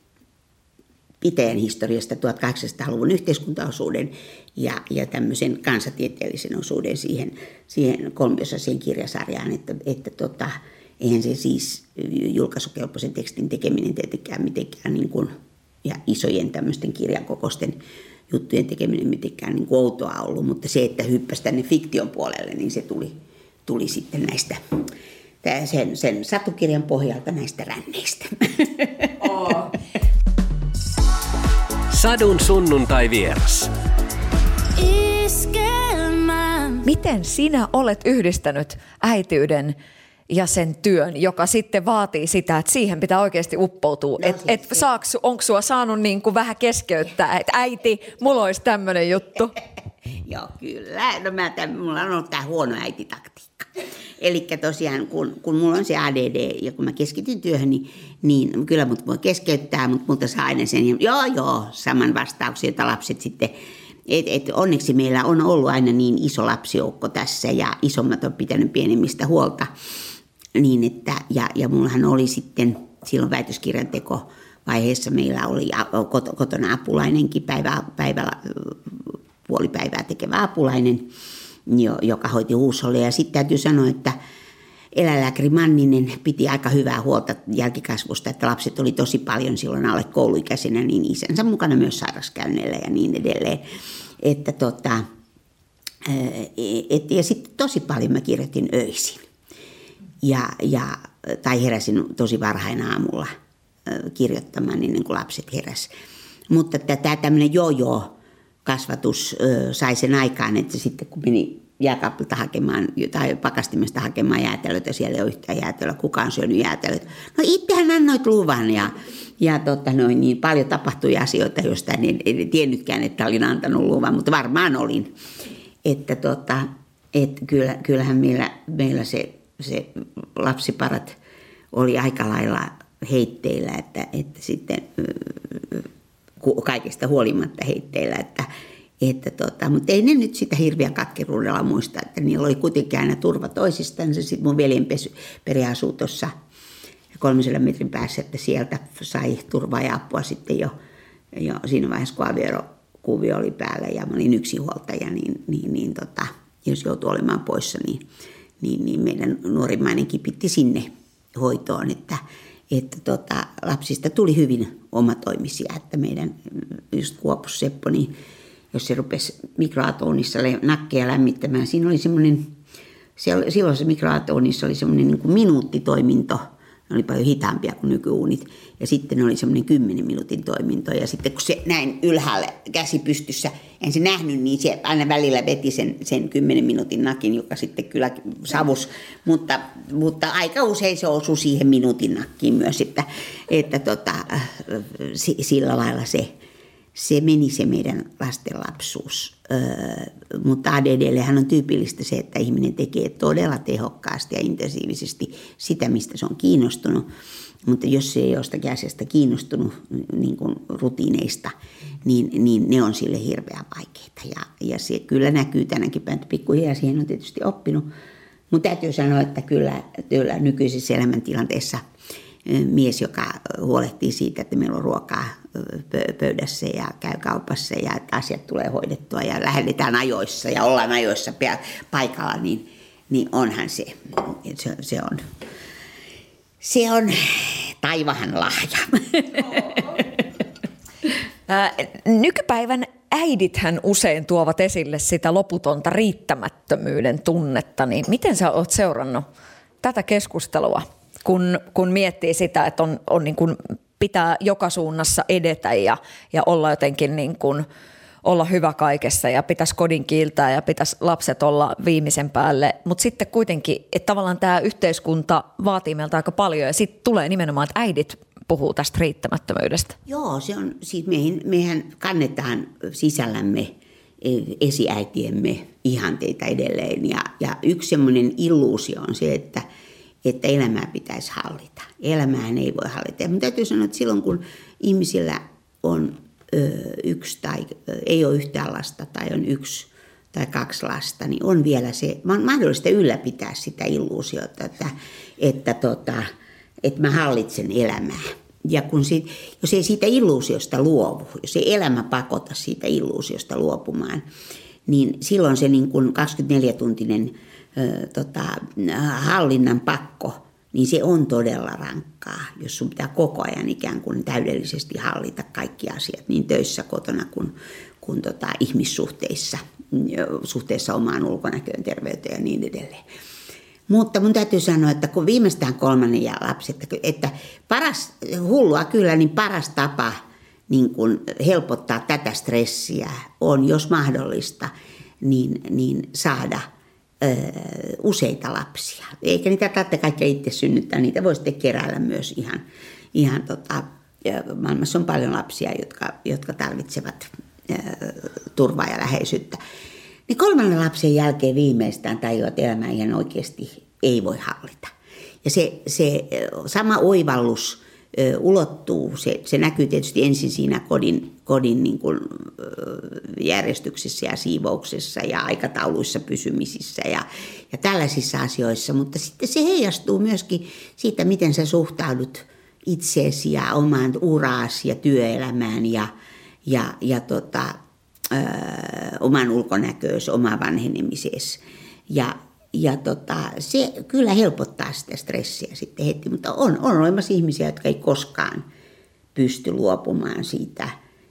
piteen historiasta 1800-luvun yhteiskuntaosuuden ja, ja tämmöisen kansatieteellisen osuuden siihen, siihen kolmiosaiseen kirjasarjaan, että, että tota, eihän se siis julkaisukelpoisen tekstin tekeminen tietenkään mitenkään niin kuin, ja isojen tämmöisten kirjankokoisten juttujen tekeminen mitenkään niin kuin outoa ollut, mutta se, että hyppäsi tänne fiktion puolelle, niin se tuli, tuli sitten näistä sen, sen satukirjan pohjalta näistä ränneistä. Oh. [LAUGHS] Sadun sunnuntai vieras. Miten sinä olet yhdistänyt äitiyden ja sen työn, joka sitten vaatii sitä, että siihen pitää oikeasti uppoutua. No, et, et saaks, onko sua saanut niin kuin vähän keskeyttää, että äiti, mulla olisi tämmöinen juttu? [LAUGHS] Joo, kyllä. No mä tämän, mulla on ollut tämä huono äititaktiikka. Eli tosiaan, kun, kun mulla on se ADD ja kun mä keskityn työhön, niin, niin kyllä mut voi keskeyttää, mutta multa saa aina sen, joo joo, saman vastauksen, jota lapset sitten et, et onneksi meillä on ollut aina niin iso lapsijoukko tässä ja isommat on pitänyt pienemmistä huolta. Niin että, ja, ja mullahan oli sitten silloin väitöskirjan teko vaiheessa meillä oli kotona apulainenkin päivä, päivällä, puolipäivää tekevä apulainen, joka hoiti huusholle. Ja sitten täytyy sanoa, että eläinlääkäri Manninen piti aika hyvää huolta jälkikasvusta, että lapset oli tosi paljon silloin alle kouluikäisenä, niin isänsä mukana myös sairaskäynneillä ja niin edelleen. Että tota, et, ja sitten tosi paljon mä kirjoitin öisin. Ja, ja, tai heräsin tosi varhain aamulla kirjoittamaan niin, kuin lapset heräs. Mutta tämä tämmöinen joo kasvatus sai sen aikaan, että sitten kun meni jääkaapilta hakemaan tai pakastimesta hakemaan jäätelöitä, siellä ei ole yhtään jäätelöä, kukaan syönyt jäätelöitä. No itsehän annoit luvan ja, ja tota noin, niin paljon tapahtui asioita, joista en, en tiennytkään, että olin antanut luvan, mutta varmaan olin. Että tota, et kyllä, kyllähän meillä, meillä se, se lapsiparat oli aika lailla heitteillä, että, että sitten kaikesta huolimatta heitteillä, että, että tota, mutta ei ne nyt sitä hirveän katkeruudella muista, että niillä oli kuitenkin aina turva toisistaan. Sitten mun veljen peri asuu tuossa 300 metrin päässä, että sieltä sai turvaa ja apua sitten jo, jo siinä vaiheessa, kun aviorokuvio oli päällä ja mä olin yksinhuoltaja, niin, niin, niin tota, jos joutui olemaan poissa, niin, niin, niin meidän nuorimmainenkin pitti sinne hoitoon, että, että tota, lapsista tuli hyvin omatoimisia, että meidän just Kuopus Seppo, niin jos se rupesi mikroatonissa nakkeja lämmittämään, siinä oli semmoinen, silloin se mikroatonissa oli semmoinen niin kuin minuuttitoiminto, ne oli paljon hitaampia kuin nykyuunit. Ja sitten oli semmoinen 10 minuutin toiminto. Ja sitten kun se näin ylhäällä käsi pystyssä, en se nähnyt, niin se aina välillä veti sen, sen 10 minuutin nakin, joka sitten kyllä savus. Mutta, mutta aika usein se osui siihen minuutin nakkiin myös, että, että tota, sillä lailla se, se meni se meidän lasten lapsuus. Öö, mutta ADDlle on tyypillistä se, että ihminen tekee todella tehokkaasti ja intensiivisesti sitä, mistä se on kiinnostunut. Mutta jos se ei ole jostakin asiasta kiinnostunut niin kuin rutiineista, niin, niin ne on sille hirveän vaikeita. Ja, ja se kyllä näkyy tänäkin päivänä, pikkuhiljaa siihen on tietysti oppinut. Mutta täytyy sanoa, että kyllä, kyllä nykyisessä elämäntilanteessa mies, joka huolehtii siitä, että meillä on ruokaa pöydässä ja käy kaupassa ja että asiat tulee hoidettua ja lähdetään ajoissa ja ollaan ajoissa paikalla, niin, niin onhan se, se, se on, se on taivahan lahja. Nykypäivän äidithän usein tuovat esille sitä loputonta riittämättömyyden tunnetta, niin miten sä oot seurannut tätä keskustelua, kun, kun miettii sitä, että on, on niin kuin pitää joka suunnassa edetä ja, ja olla jotenkin niin kuin, olla hyvä kaikessa ja pitäisi kodin kiiltää ja pitäisi lapset olla viimeisen päälle. Mutta sitten kuitenkin, että tavallaan tämä yhteiskunta vaatii meiltä aika paljon ja sitten tulee nimenomaan, että äidit puhuu tästä riittämättömyydestä. Joo, se on, siis meihin, mehän kannetaan sisällämme e, esiäitiemme ihanteita edelleen. Ja, ja yksi semmoinen illuusio on se, että, että elämää pitäisi hallita. Elämää ei voi hallita. Minun täytyy sanoa, että silloin kun ihmisillä on ö, yksi tai ö, ei ole yhtään lasta tai on yksi tai kaksi lasta, niin on vielä se, on mahdollista ylläpitää sitä illuusiota, että, että, tota, että mä hallitsen elämää. Ja kun siitä, jos ei siitä illuusiosta luovu, jos ei elämä pakota siitä illuusiosta luopumaan, niin silloin se niin kuin 24-tuntinen tota, hallinnan pakko, niin se on todella rankkaa, jos sun pitää koko ajan ikään kuin täydellisesti hallita kaikki asiat niin töissä kotona kuin, kuin tota, ihmissuhteissa, suhteessa omaan ulkonäköön, terveyteen ja niin edelleen. Mutta mun täytyy sanoa, että kun viimeistään kolmannen ja lapsi, että, että paras, hullua kyllä, niin paras tapa niin kun helpottaa tätä stressiä on, jos mahdollista, niin, niin saada useita lapsia. Eikä niitä tarvitse kaikkea itse synnyttää, niitä voi sitten keräillä myös ihan, ihan tota, maailmassa on paljon lapsia, jotka, jotka tarvitsevat turvaa ja läheisyyttä. Niin kolmannen lapsen jälkeen viimeistään tajuaa, että elämää ihan oikeasti ei voi hallita. Ja se, se sama oivallus ulottuu, se, se näkyy tietysti ensin siinä kodin, kodin niin kuin, järjestyksessä ja siivouksessa ja aikatauluissa pysymisissä ja, ja tällaisissa asioissa, mutta sitten se heijastuu myöskin siitä, miten sä suhtaudut itseesi ja omaan uraasi ja työelämään ja, ja, ja tota, ö, oman ulkonäköösi, oman vanhenemiseesi. Ja, ja tota, se kyllä helpottaa sitä stressiä sitten heti, mutta on, on olemassa ihmisiä, jotka ei koskaan pysty luopumaan siitä,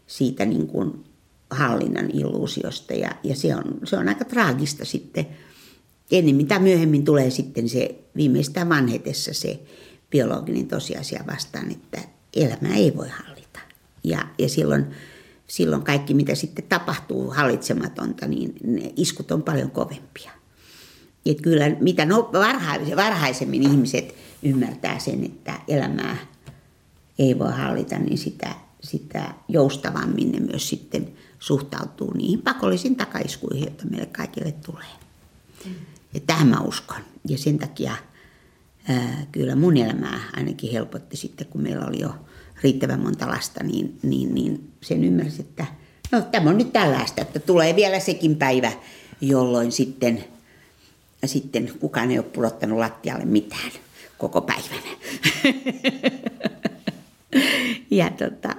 siitä niin kuin hallinnan illuusiosta ja, ja se, on, se on aika traagista sitten. Ennen mitä myöhemmin tulee sitten se viimeistään vanhetessa se biologinen tosiasia vastaan, että elämää ei voi hallita. Ja, ja silloin silloin kaikki, mitä sitten tapahtuu hallitsematonta, niin ne iskut on paljon kovempia. Et kyllä mitä no, varhaisemmin ihmiset ymmärtää sen, että elämää ei voi hallita, niin sitä, sitä joustavammin ne myös sitten suhtautuu niihin pakollisiin takaiskuihin, joita meille kaikille tulee. Ja tähän mä uskon. Ja sen takia ää, kyllä mun elämää ainakin helpotti sitten, kun meillä oli jo riittävän monta lasta, niin, niin, niin sen ymmärsi, että no tämä on nyt tällaista, että tulee vielä sekin päivä, jolloin sitten, sitten kukaan ei ole pudottanut lattialle mitään koko päivänä. [LAUGHS] ja tota,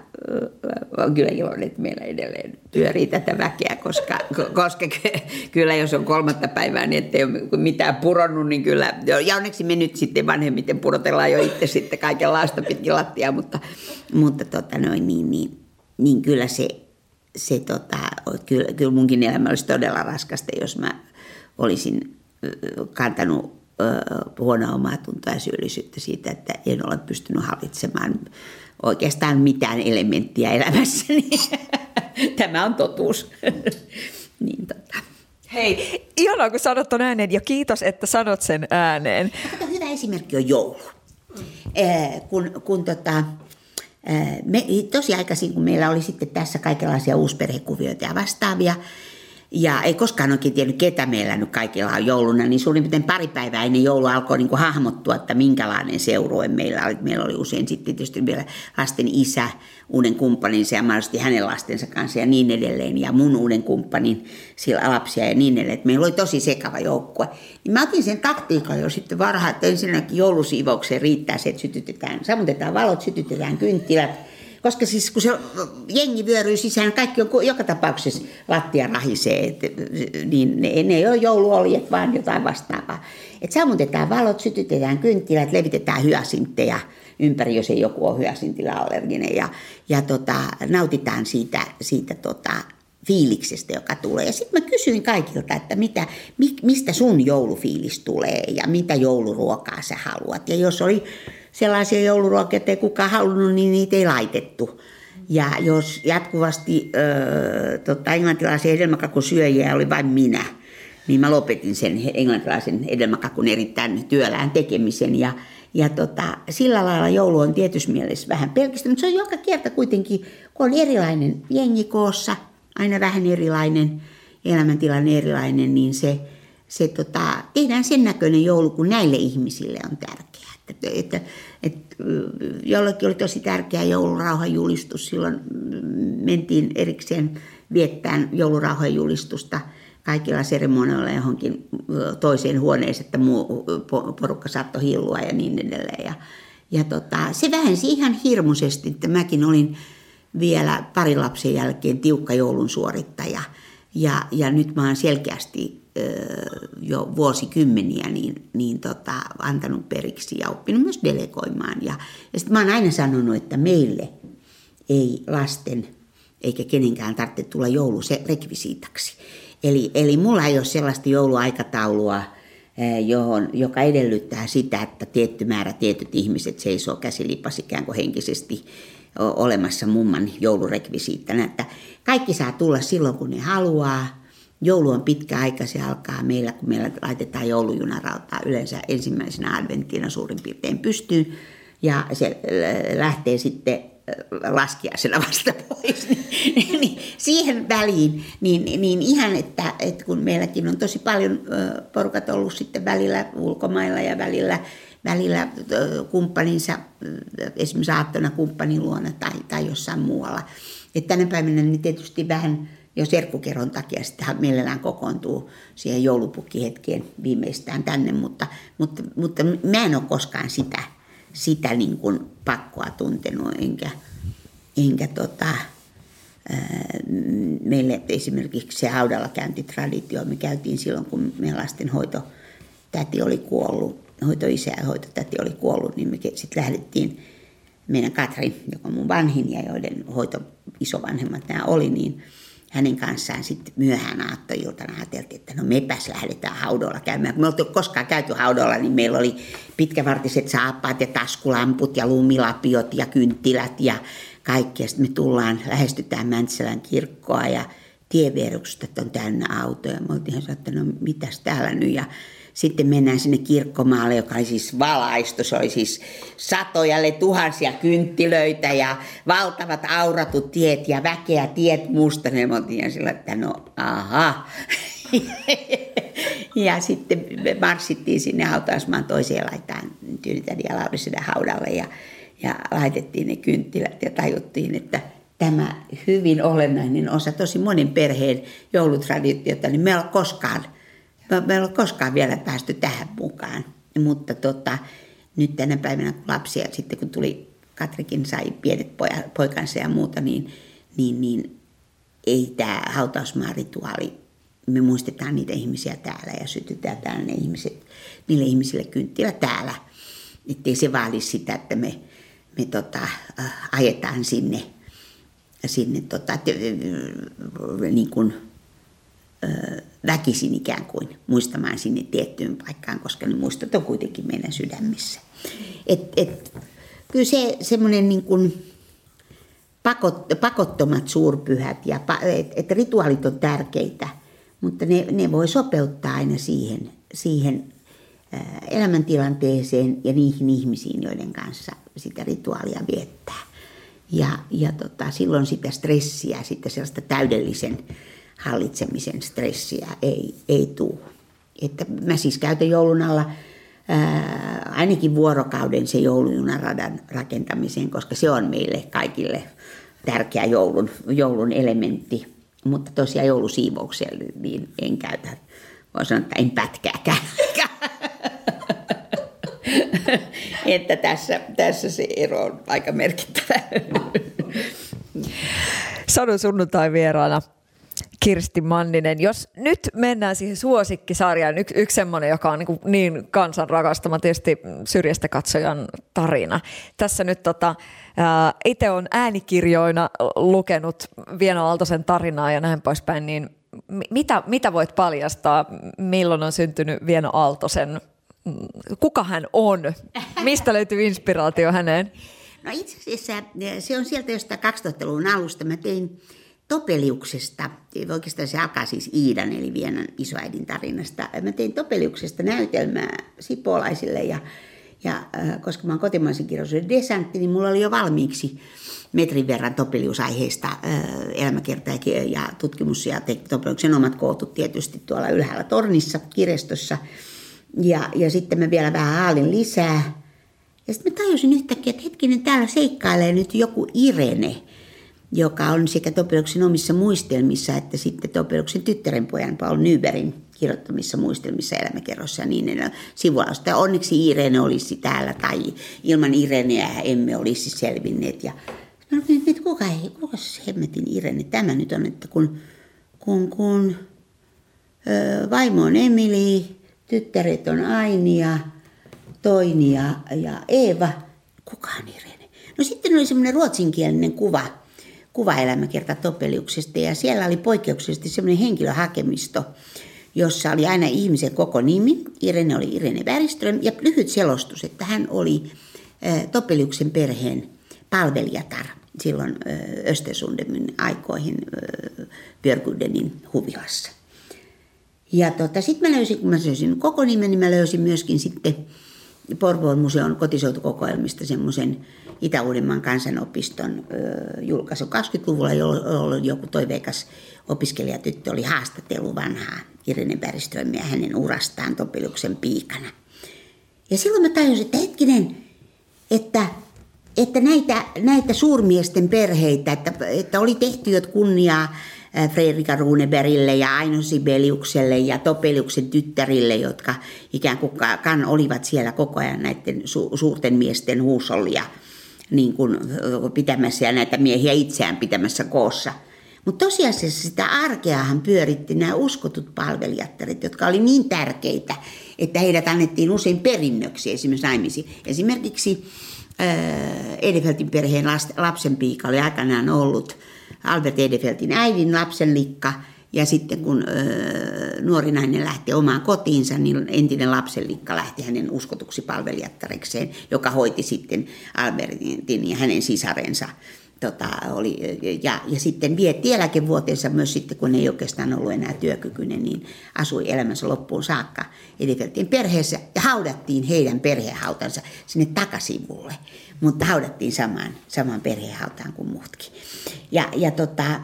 on kyllä iloinen, että meillä edelleen pyörii tätä väkeä, koska, koska [LAUGHS] kyllä jos on kolmatta päivää, niin ettei ole mitään puronnut, niin kyllä, ja onneksi me nyt sitten vanhemmiten purotellaan jo itse sitten kaikenlaista pitkin lattia, mutta, mutta tota noin, niin, niin, niin kyllä se, se tota, kyllä, kyllä munkin elämä olisi todella raskasta, jos mä olisin kantanut huonoa omaa tuntoa ja syyllisyyttä siitä, että en ole pystynyt hallitsemaan oikeastaan mitään elementtiä elämässäni. [LAUGHS] Tämä on totuus. [LAUGHS] niin tota. Hei, ihanaa kun sanot ton ääneen ja kiitos, että sanot sen ääneen. Kato, hyvä esimerkki on joulu. Mm. kun kun tota, me, tosi aikaisin, kun meillä oli sitten tässä kaikenlaisia uusperhekuvioita ja vastaavia, ja ei koskaan oikein tiennyt, ketä meillä nyt kaikilla on jouluna, niin suurin piirtein pari päivää ennen joulua alkoi niin kuin hahmottua, että minkälainen seurue meillä oli. Meillä oli usein sitten tietysti vielä lasten isä, uuden kumppaninsa ja mahdollisesti hänen lastensa kanssa ja niin edelleen. Ja mun uuden kumppanin sillä lapsia ja niin edelleen. meillä oli tosi sekava joukkue. Niin mä otin sen taktiikan jo sitten varhaan, että ensinnäkin joulusiivoukseen riittää se, että sytytetään, sammutetaan valot, sytytetään kynttilät – koska siis kun se jengi vyöryy sisään, kaikki on joka tapauksessa lattia rahisee, et, niin ne, ne ei ole jouluoljet, vaan jotain vastaavaa. Et sammutetaan valot, sytytetään kynttilät, levitetään hyasintteja ympäri, jos ei joku ole hyasintila-allerginen. Ja, ja tota, nautitaan siitä, siitä tota, fiiliksestä, joka tulee. Ja sitten mä kysyin kaikilta, että mitä, mistä sun joulufiilis tulee ja mitä jouluruokaa sä haluat. Ja jos oli sellaisia jouluruokia, että ei kukaan halunnut, niin niitä ei laitettu. Ja jos jatkuvasti äh, tota, englantilaisia hedelmäkakusyöjiä oli vain minä, niin mä lopetin sen englantilaisen hedelmäkakun erittäin työlään tekemisen. Ja, ja tota, sillä lailla joulu on tietysti mielessä vähän pelkistä, mutta se on joka kerta kuitenkin, kun on erilainen jengi koossa, aina vähän erilainen, elämäntilanne erilainen, niin se, se tota, tehdään sen näköinen joulu, kun näille ihmisille on tärkeää. Että, että, että jollekin oli tosi tärkeä joulurauhan julistus. Silloin mentiin erikseen viettämään joulurauhan julistusta kaikilla seremonioilla johonkin toiseen huoneeseen, että muu porukka saattoi hillua ja niin edelleen. Ja, ja tota, se vähensi ihan hirmuisesti, että mäkin olin vielä pari lapsen jälkeen tiukka joulun suorittaja. Ja, ja nyt mä oon selkeästi jo vuosikymmeniä niin, niin tota, antanut periksi ja oppinut myös delegoimaan. Ja, ja sitten mä oon aina sanonut, että meille ei lasten eikä kenenkään tarvitse tulla joulu rekvisiitaksi. Eli, eli mulla ei ole sellaista jouluaikataulua, johon, joka edellyttää sitä, että tietty määrä tietyt ihmiset seisoo käsilipas ikään kuin henkisesti olemassa mumman joulurekvisiittana. Että kaikki saa tulla silloin, kun ne haluaa – Joulu on pitkä aika, se alkaa meillä, kun meillä laitetaan joulujunarautaa yleensä ensimmäisenä adventtina suurin piirtein pystyyn. Ja se lähtee sitten laskiaisena [LAUGHS] vasta pois. Niin, niin, siihen väliin, niin, niin ihan, että, että kun meilläkin on tosi paljon porukat ollut sitten välillä ulkomailla ja välillä, välillä kumppaninsa, esimerkiksi aattona kumppanin luona tai, tai jossain muualla. Että tänä päivänä niin tietysti vähän jo serkkukeron takia sitten mielellään kokoontuu siihen joulupukkihetkeen viimeistään tänne, mutta, mutta, mutta mä en ole koskaan sitä, sitä niin kuin pakkoa tuntenut, enkä, enkä tota, meille esimerkiksi se haudalla käyntitraditio, me käytiin silloin, kun meidän lastenhoito täti oli kuollut, hoitoisä ja hoitotäti oli kuollut, niin me sitten lähdettiin meidän Katri, joka on mun vanhin ja joiden hoito isovanhemmat nämä oli, niin hänen kanssaan sitten myöhään aattoiltana ajateltiin, että no mepäs lähdetään haudolla käymään. Kun me oltiin koskaan käyty haudolla, niin meillä oli pitkävartiset saappaat ja taskulamput ja lumilapiot ja kynttilät ja kaikki. Sitten me tullaan, lähestytään Mäntsälän kirkkoa ja tieverukset on täynnä autoja. Me oltiin ihan että no mitäs täällä nyt. Ja sitten mennään sinne kirkkomaalle, joka oli siis valaistu. Se oli siis satoja, tuhansia kynttilöitä ja valtavat auratut tiet ja väkeä tiet musta. Ne oltiin sillä, että no aha. [LAUGHS] ja sitten me marssittiin sinne hautausmaan toiseen laitaan Tyynitädi ja Lauriseden haudalle ja, ja laitettiin ne kynttilät ja tajuttiin, että tämä hyvin olennainen osa tosi monen perheen joulutraditiota, niin me ei ole koskaan – me ei ole koskaan vielä päästy tähän mukaan. Mutta tota, nyt tänä päivänä kun lapsia, sitten kun tuli, Katrikin sai pienet poja, poikansa ja muuta, niin, niin, niin ei tämä hautausmaarituaali, me muistetaan niitä ihmisiä täällä ja sytytään täällä ne ihmiset, niille ihmisille kynttilä täällä. Että ei se vaadi sitä, että me, me tota, äh, ajetaan sinne, sinne tota, niin kuin, väkisin ikään kuin muistamaan sinne tiettyyn paikkaan, koska ne muistot on kuitenkin meidän sydämissä. Et, et, kyllä se semmoinen niin kuin pakot, pakottomat suurpyhät ja et, et rituaalit on tärkeitä, mutta ne, ne voi sopeuttaa aina siihen, siihen elämäntilanteeseen ja niihin ihmisiin, joiden kanssa sitä rituaalia viettää. Ja, ja tota, silloin sitä stressiä, sitten sellaista täydellisen hallitsemisen stressiä ei, ei tule. Että mä siis käytän joulun alla ää, ainakin vuorokauden se joulujunaradan rakentamiseen, koska se on meille kaikille tärkeä joulun, joulun elementti. Mutta tosiaan joulusiivouksella niin en käytä, voin sanoa, että en pätkääkään. [LAUGHS] että tässä, tässä se ero on aika merkittävä. Sadun sunnuntai vieraana Kirsti Manninen. Jos nyt mennään siihen suosikkisarjaan, y- yksi semmoinen, joka on niin, niin kansan rakastama, tietysti syrjästä katsojan tarina. Tässä nyt tota, itse on äänikirjoina lukenut Vieno Aaltosen tarinaa ja näin poispäin, niin mitä, mitä voit paljastaa, milloin on syntynyt Vieno Aaltosen, kuka hän on, mistä löytyy inspiraatio häneen? No itse asiassa se on sieltä jostain 2000-luvun alusta. Mä tein Topeliuksesta, oikeastaan se alkaa siis Iidan eli Vienan isoäidin tarinasta. Mä tein Topeliuksesta näytelmää sipolaisille ja, ja äh, koska mä oon kotimaisen kirjallisuuden desantti, niin mulla oli jo valmiiksi metrin verran Topeliusaiheista äh, elämäkerta ja, ja tutkimus ja Topeliuksen omat kootut tietysti tuolla ylhäällä tornissa kirjastossa. Ja, ja sitten mä vielä vähän haalin lisää. Ja sitten mä tajusin yhtäkkiä, että hetkinen, täällä seikkailee nyt joku Irene – joka on sekä Topeluksen omissa muistelmissa että sitten Topeluksen tyttärenpojan Paul Nybergin kirjoittamissa muistelmissa elämäkerrossa ja niin edelleen sivualasta. Onneksi Irene olisi täällä tai ilman Ireneä emme olisi selvinneet. Ja mä olin, että kuka, kuka se hemmetin Irene tämä nyt on, että kun, kun, kun ö, vaimo on Emili, tyttäret on Aini ja Toini ja, ja Eeva, kuka on Irene? No sitten oli semmoinen ruotsinkielinen kuva – kuvaelämäkerta Topeliuksesta ja siellä oli poikkeuksellisesti semmoinen henkilöhakemisto, jossa oli aina ihmisen koko nimi. Irene oli Irene Bergström ja lyhyt selostus, että hän oli Topeliuksen perheen palvelijatar silloin Östersundemin aikoihin Björgudenin huvilassa. Ja tota, sitten mä löysin, kun mä löysin koko nimen, niin mä löysin myöskin sitten Porvoon museon kotiseutukokoelmista semmoisen Itä-Uudenmaan kansanopiston julkaisu 20-luvulla, jolloin joku toiveikas opiskelijatyttö oli haastatellut vanhaa Irene Bergströmiä hänen urastaan Topiluksen piikana. Ja silloin mä tajusin, että hetkinen, että, että näitä, näitä suurmiesten perheitä, että, että oli tehty jo kunniaa Fredrika Runebergille ja Aino Sibeliukselle ja Topeliuksen tyttärille, jotka ikään kuin kan olivat siellä koko ajan näiden su- suurten miesten huusollia – niin kuin pitämässä ja näitä miehiä itseään pitämässä koossa. Mutta tosiasiassa sitä arkeahan pyöritti nämä uskotut palvelijattaret, jotka oli niin tärkeitä, että heidät annettiin usein perinnöksi esimerkiksi naimisiin. Esimerkiksi Edefeltin perheen lapsenpiika oli aikanaan ollut Albert Edefeltin äidin lapsenlikka – ja sitten kun ö, nuori nainen lähti omaan kotiinsa, niin entinen lapsenlikka lähti hänen uskotuksi palvelijattarekseen, joka hoiti sitten Albertin ja hänen sisarensa. Tota, oli, ja, ja sitten vietti eläkevuotensa myös sitten, kun ei oikeastaan ollut enää työkykyinen, niin asui elämänsä loppuun saakka Edifeltin perheessä ja haudattiin heidän perhehautansa sinne takasivulle, mutta haudattiin samaan, samaan perhehautaan kuin muutkin. Ja, ja tota,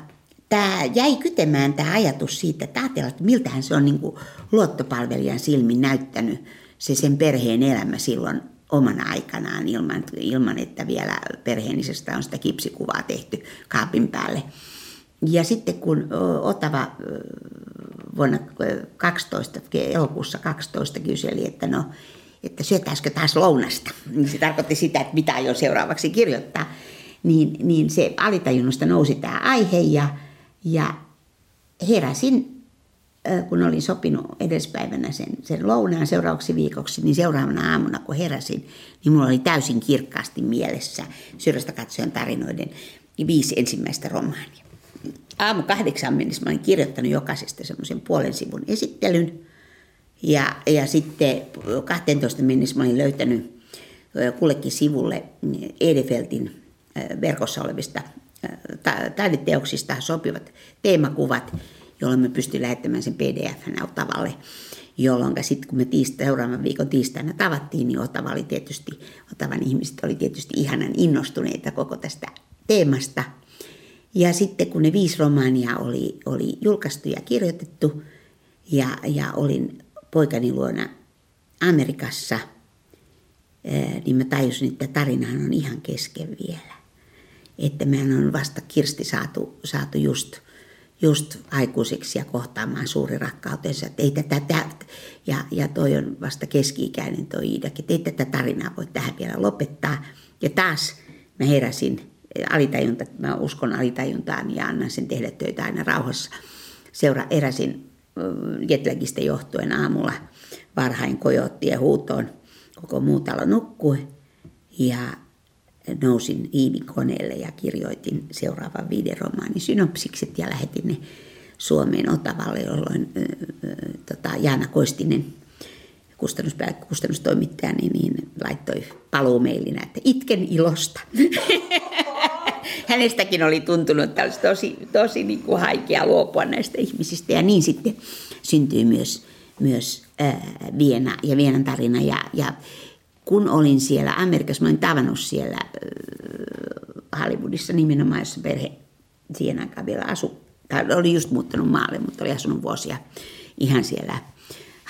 tämä jäi kytemään tämä ajatus siitä, että ajatellaan, että miltähän se on niin kuin luottopalvelijan silmin näyttänyt se sen perheen elämä silloin omana aikanaan ilman, ilman että vielä perheenisestä on sitä kipsikuvaa tehty kaapin päälle. Ja sitten kun Otava vuonna 12, elokuussa 12 kyseli, että no, että syötäisikö taas lounasta, niin se tarkoitti sitä, että mitä jo seuraavaksi kirjoittaa, niin, niin se alitajunnosta nousi tämä aihe ja, ja heräsin, kun olin sopinut edespäivänä sen, sen lounaan seuraavaksi viikoksi, niin seuraavana aamuna kun heräsin, niin mulla oli täysin kirkkaasti mielessä syrjästä katsojan tarinoiden viisi ensimmäistä romaania. Aamu kahdeksan mennessä mä olin kirjoittanut jokaisesta semmoisen puolen sivun esittelyn. Ja, ja sitten 12 mennessä mä olin löytänyt kullekin sivulle Edefeltin verkossa olevista taideteoksista sopivat teemakuvat, jolloin me pystyin lähettämään sen pdf Otavalle, jolloin sitten kun me tiista, seuraavan viikon tiistaina tavattiin, niin Otava oli tietysti, Otavan ihmiset oli tietysti ihanan innostuneita koko tästä teemasta. Ja sitten kun ne viisi romaania oli, oli julkaistu ja kirjoitettu ja, ja olin poikani luona Amerikassa, niin mä tajusin, että tarinahan on ihan kesken vielä. Että mehän on vasta Kirsti saatu, saatu just, just aikuiseksi ja kohtaamaan suuri rakkautensa. Että ei tätä, ja, ja toi on vasta keski-ikäinen toi Iidakin, että ei tätä tarinaa voi tähän vielä lopettaa. Ja taas mä heräsin alitajunta, mä uskon alitajuntaan ja annan sen tehdä töitä aina rauhassa. Seura eräsin jetlägistä johtuen aamulla varhain kojottien huutoon. Koko muu talo nukkui ja nousin Iivin koneelle ja kirjoitin seuraavan viiden romaanin synopsikset ja lähetin ne Suomeen Otavalle, jolloin äh, tota, Jaana Koistinen kustannustoimittaja niin, niin laittoi paluumeilinä, että itken ilosta. [LAUGHS] [LAUGHS] Hänestäkin oli tuntunut, että olisi tosi, tosi niin kuin haikea luopua näistä ihmisistä. Ja niin sitten syntyi myös, myös ää, Viena ja Vienan tarina. Ja, ja kun olin siellä Amerikassa, mä olin tavannut siellä ää, Hollywoodissa nimenomaan, jossa perhe siihen aikaan vielä asui. Tai oli just muuttanut maalle, mutta oli asunut vuosia ihan siellä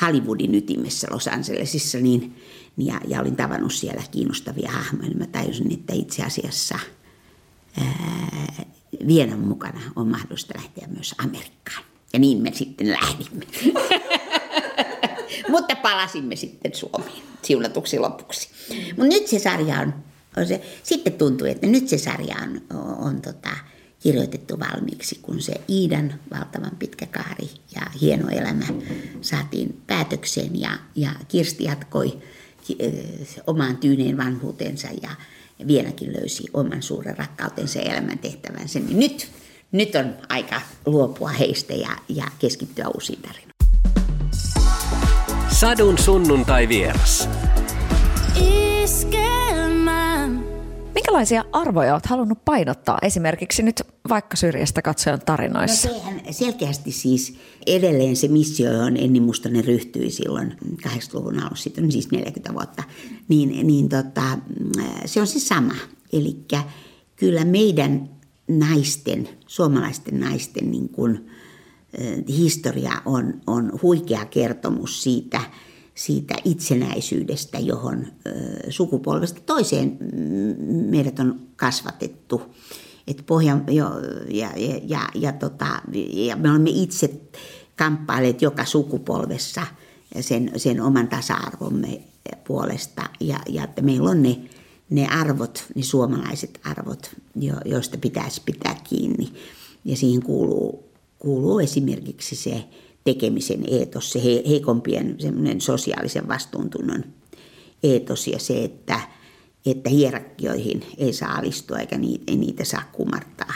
Hollywoodin ytimessä Los Angelesissa, niin, ja, ja olin tavannut siellä kiinnostavia hahmoja, niin mä tajusin, että itse asiassa ää, mukana on mahdollista lähteä myös Amerikkaan. Ja niin me sitten lähdimme. [LAUGHS] Mutta palasimme sitten Suomeen siunatuksi lopuksi. Mutta nyt se sarja on, on se, sitten tuntui, että nyt se sarja on, on, on tota, kirjoitettu valmiiksi, kun se Iidan valtavan pitkä kaari ja hieno elämä saatiin päätökseen ja, ja Kirsti jatkoi omaan tyyneen vanhuutensa ja vieläkin löysi oman suuren rakkautensa ja elämäntehtävänsä. Niin nyt, nyt on aika luopua heistä ja, ja keskittyä uusiin tarinoihin. Sadun sunnuntai vieras. Minkälaisia arvoja olet halunnut painottaa esimerkiksi nyt vaikka syrjästä katsojan tarinoissa? No sehän selkeästi siis edelleen se missio, johon Enni Mustonen ryhtyi silloin 80-luvun alussa, siitä on siis 40 vuotta, niin, niin tota, se on se sama. Eli kyllä meidän naisten, suomalaisten naisten niin kuin, historia on, on huikea kertomus siitä – siitä itsenäisyydestä, johon sukupolvesta toiseen meidät on kasvatettu. Et pohjan, jo, ja, ja, ja, ja, tota, ja me olemme itse kamppailleet joka sukupolvessa sen, sen oman tasa-arvomme puolesta. Ja, ja että meillä on ne, ne arvot, ne suomalaiset arvot, jo, joista pitäisi pitää kiinni. Ja siihen kuuluu, kuuluu esimerkiksi se, tekemisen eetos, se heikompien semmoinen sosiaalisen vastuuntunnon eetos ja se, että, että hierarkioihin ei saa alistua eikä niitä, ei niitä saa kumartaa.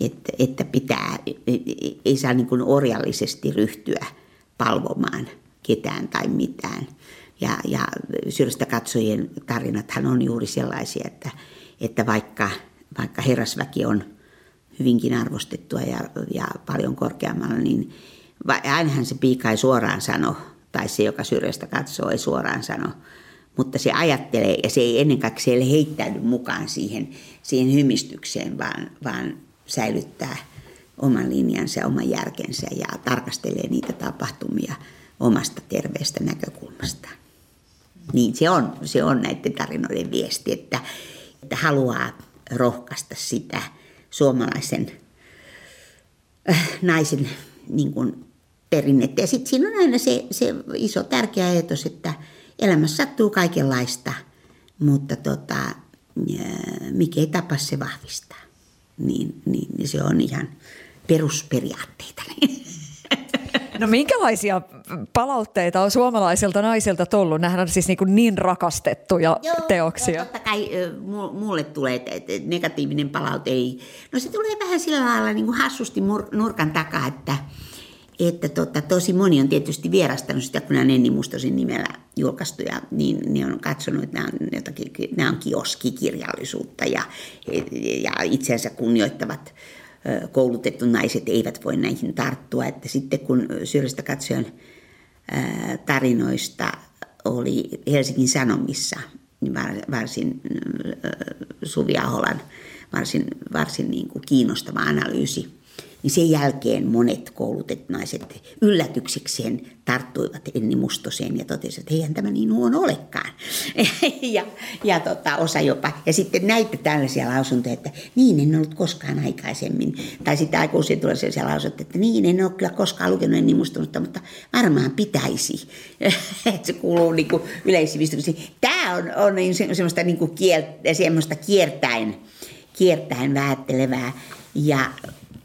Että, että pitää, ei saa niin orjallisesti ryhtyä palvomaan ketään tai mitään. Ja, ja syrjästä katsojien tarinathan on juuri sellaisia, että, että vaikka, vaikka herrasväki on hyvinkin arvostettua ja, ja paljon korkeammalla, niin vai ainahan se piika ei suoraan sano, tai se, joka syrjästä katsoo, ei suoraan sano, mutta se ajattelee ja se ei ennen kaikkea heittäydy mukaan siihen, siihen hymistykseen, vaan, vaan säilyttää oman linjansa ja oman järkensä ja tarkastelee niitä tapahtumia omasta terveestä näkökulmasta. Niin se on, se on näiden tarinoiden viesti, että, että haluaa rohkaista sitä suomalaisen äh, naisen niin kuin perinnettä. Ja sitten siinä on aina se, se iso tärkeä ajatus, että elämässä sattuu kaikenlaista, mutta tota, mikä ei tapa se vahvistaa. Niin, niin, niin se on ihan perusperiaatteita. [LAUGHS] No minkälaisia palautteita on suomalaisilta naisilta tullut? Nämähän on siis niin, kuin niin rakastettuja Joo, teoksia. No totta kai mulle tulee negatiivinen palaute. Ei. No se tulee vähän sillä lailla niin kuin hassusti nurkan takaa, että, että tota, tosi moni on tietysti vierastanut sitä, kun nämä on Mustosin nimellä julkaistuja, niin ne on katsonut, että nämä on, jotakin, nämä on kioskikirjallisuutta ja, ja itseänsä kunnioittavat koulutettu naiset eivät voi näihin tarttua. Että sitten kun syrjästä katsojan tarinoista oli Helsingin Sanomissa niin varsin Suvi Aholan varsin, varsin niin kuin kiinnostava analyysi niin sen jälkeen monet koulutetut naiset yllätyksekseen tarttuivat Enni Mustoseen ja totesivat, että eihän tämä niin huono olekaan. [LAUGHS] ja, ja tota, osa jopa. Ja sitten näitä tällaisia lausuntoja, että niin en ollut koskaan aikaisemmin. Tai sitten aika usein tulee sellaisia lausuntoja, että niin en ole kyllä koskaan lukenut Enni Mustosta, mutta varmaan pitäisi. [LAUGHS] se kuuluu niin kuin yleissivistykseen. Tämä on, on niin semmoista, niin kuin kiel, semmoista kiertäen, kiertäen vähättelevää. Ja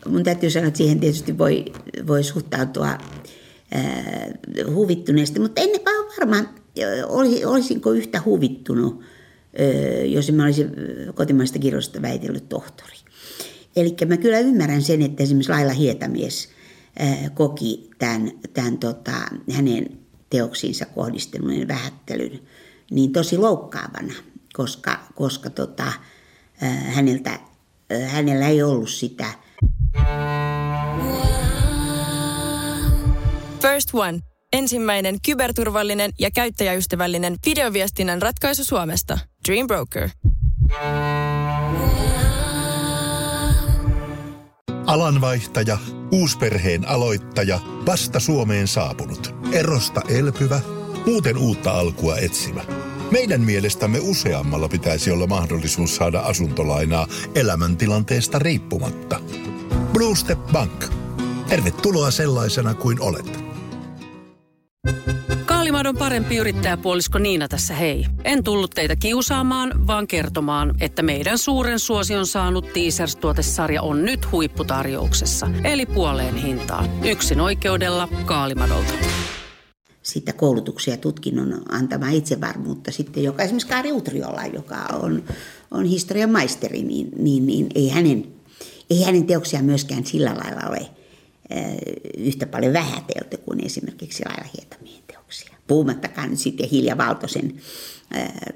mun täytyy sanoa, että siihen tietysti voi, voi suhtautua ää, huvittuneesti, mutta en varmaan, olisinko yhtä huvittunut, ää, jos mä olisin kotimaista kirjoista väitellyt tohtori. Eli mä kyllä ymmärrän sen, että esimerkiksi Laila Hietamies ää, koki tämän, tämän tota, hänen teoksiinsa kohdistuneen vähättelyn niin tosi loukkaavana, koska, koska tota, häneltä, hänellä ei ollut sitä – First One. Ensimmäinen kyberturvallinen ja käyttäjäystävällinen videoviestinnän ratkaisu Suomesta. Dream Broker. Alanvaihtaja, uusperheen aloittaja, vasta Suomeen saapunut, erosta elpyvä, muuten uutta alkua etsimä. Meidän mielestämme useammalla pitäisi olla mahdollisuus saada asuntolainaa elämäntilanteesta riippumatta – Blue Step Bank. Tervetuloa sellaisena kuin olet. Kaalimadon parempi yrittäjäpuolisko Niina tässä hei. En tullut teitä kiusaamaan, vaan kertomaan, että meidän suuren suosion saanut Teasers-tuotesarja on nyt huipputarjouksessa. Eli puoleen hintaan. Yksin oikeudella Kaalimadolta sitä koulutuksia ja tutkinnon antama itsevarmuutta sitten, joka esimerkiksi Kaari Utriolla, joka on, on historian maisteri, niin, niin, niin ei hänen ei hänen teoksiaan myöskään sillä lailla ole yhtä paljon vähätelty kuin esimerkiksi Laila Hietamien teoksia. Puhumattakaan sitten Hilja Valtosen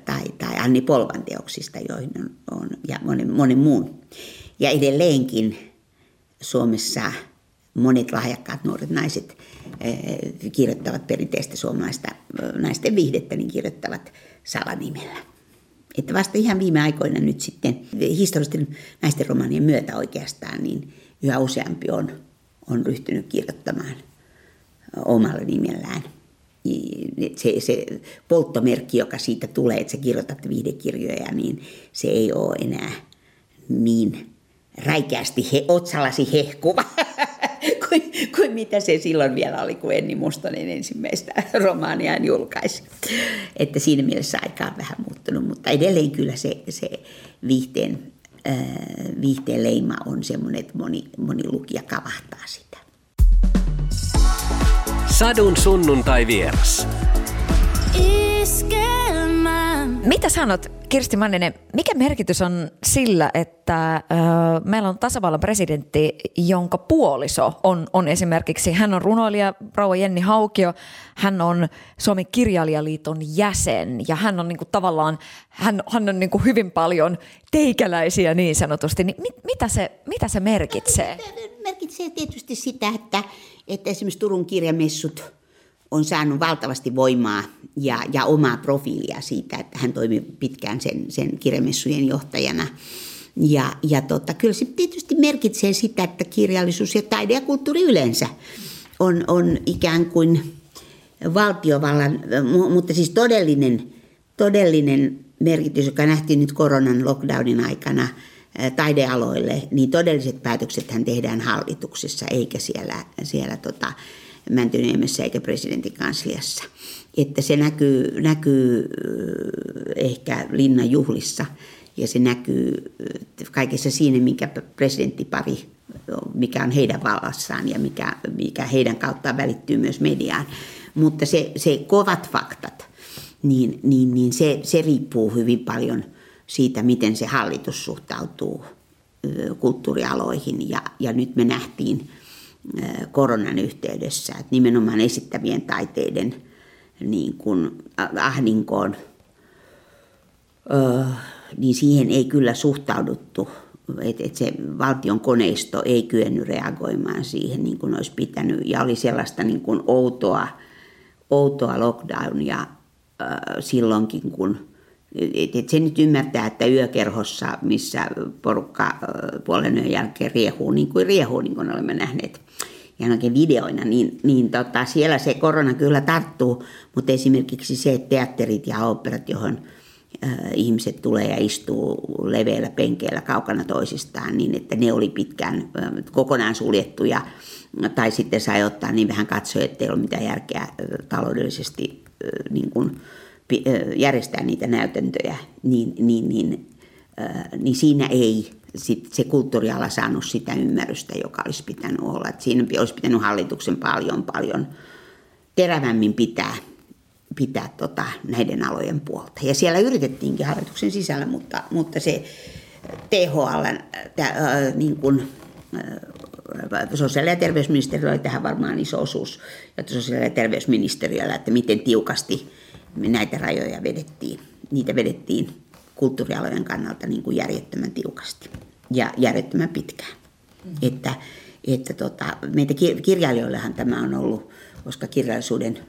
tai, tai Anni Polvan teoksista, joihin on, on ja monen, monen muun. Ja edelleenkin Suomessa monet lahjakkaat nuoret naiset kirjoittavat perinteistä suomalaista naisten viihdettä, niin kirjoittavat salanimellä. Että vasta ihan viime aikoina nyt sitten historiallisten naisten romaanien myötä oikeastaan, niin yhä useampi on, on ryhtynyt kirjoittamaan omalla nimellään. Se, se polttomerkki, joka siitä tulee, että sä kirjoitat viidekirjoja, niin se ei ole enää niin räikeästi he, otsallasi hehkuva [LAUGHS] kuin, mitä se silloin vielä oli, kun Enni Mustonen ensimmäistä romaaniaan julkaisi. Että siinä mielessä aika on vähän muuttunut, mutta edelleen kyllä se, se viihteen, äh, viihteen leima on semmoinen, että moni, moni lukija kavahtaa sitä. Sadun sunnuntai vieras. Mitä sanot, Kirsti Manninen, mikä merkitys on sillä, että ö, meillä on tasavallan presidentti, jonka puoliso on, on esimerkiksi, hän on runoilija rouva Jenni Haukio, hän on Suomen kirjailijaliiton jäsen ja hän on niin kuin, tavallaan, hän, hän on niin kuin, hyvin paljon teikäläisiä niin sanotusti, niin mit, mitä, se, mitä se merkitsee? Merkitsee tietysti sitä, että, että esimerkiksi Turun kirjamessut – on saanut valtavasti voimaa ja, ja omaa profiilia siitä, että hän toimi pitkään sen, sen kirjamessujen johtajana. Ja, ja tota, kyllä se tietysti merkitsee sitä, että kirjallisuus ja taide ja kulttuuri yleensä on, on ikään kuin valtiovallan, mutta siis todellinen, todellinen merkitys, joka nähtiin nyt koronan lockdownin aikana taidealoille, niin todelliset päätöksethän tehdään hallituksessa eikä siellä, siellä tota, Mäntyniemessä eikä presidentin kansliassa. Että se näkyy, näkyy ehkä linnan juhlissa ja se näkyy kaikessa siinä, mikä presidenttipari, mikä on heidän vallassaan ja mikä, mikä heidän kauttaan välittyy myös mediaan. Mutta se, se kovat faktat, niin, niin, niin se, se riippuu hyvin paljon siitä, miten se hallitus suhtautuu kulttuurialoihin. Ja, ja nyt me nähtiin koronan yhteydessä, että nimenomaan esittävien taiteiden niin kuin ahdinkoon, niin siihen ei kyllä suhtauduttu, että et se valtion koneisto ei kyennyt reagoimaan siihen niin kuin olisi pitänyt. Ja oli sellaista niin kuin outoa, outoa lockdownia silloinkin, kun et, se nyt ymmärtää, että yökerhossa, missä porukka puolen yön jälkeen riehuu niin kuin riehuu, niin kuin olemme nähneet ja videoina, niin, niin tota, siellä se korona kyllä tarttuu, mutta esimerkiksi se, että teatterit ja operat, johon ihmiset tulee ja istuu leveillä penkeillä kaukana toisistaan, niin että ne oli pitkään kokonaan suljettuja, tai sitten sai ottaa niin vähän katsoja, että ei ole mitään järkeä taloudellisesti niin kuin, järjestää niitä näytäntöjä, niin, niin, niin, niin siinä ei sit se kulttuuriala saanut sitä ymmärrystä, joka olisi pitänyt olla. Et siinä olisi pitänyt hallituksen paljon, paljon terävämmin pitää, pitää tota, näiden alojen puolta. Ja siellä yritettiinkin hallituksen sisällä, mutta, mutta se THL, äh, niin kuin, äh, sosiaali- ja terveysministeriöllä oli tähän varmaan iso osuus, että sosiaali- ja terveysministeriöllä, että miten tiukasti näitä rajoja vedettiin. Niitä vedettiin kulttuurialojen kannalta niin kuin järjettömän tiukasti ja järjettömän pitkään. Mm-hmm. Että, että tota, meitä kirjailijoillehan tämä on ollut, koska kirjallisuuden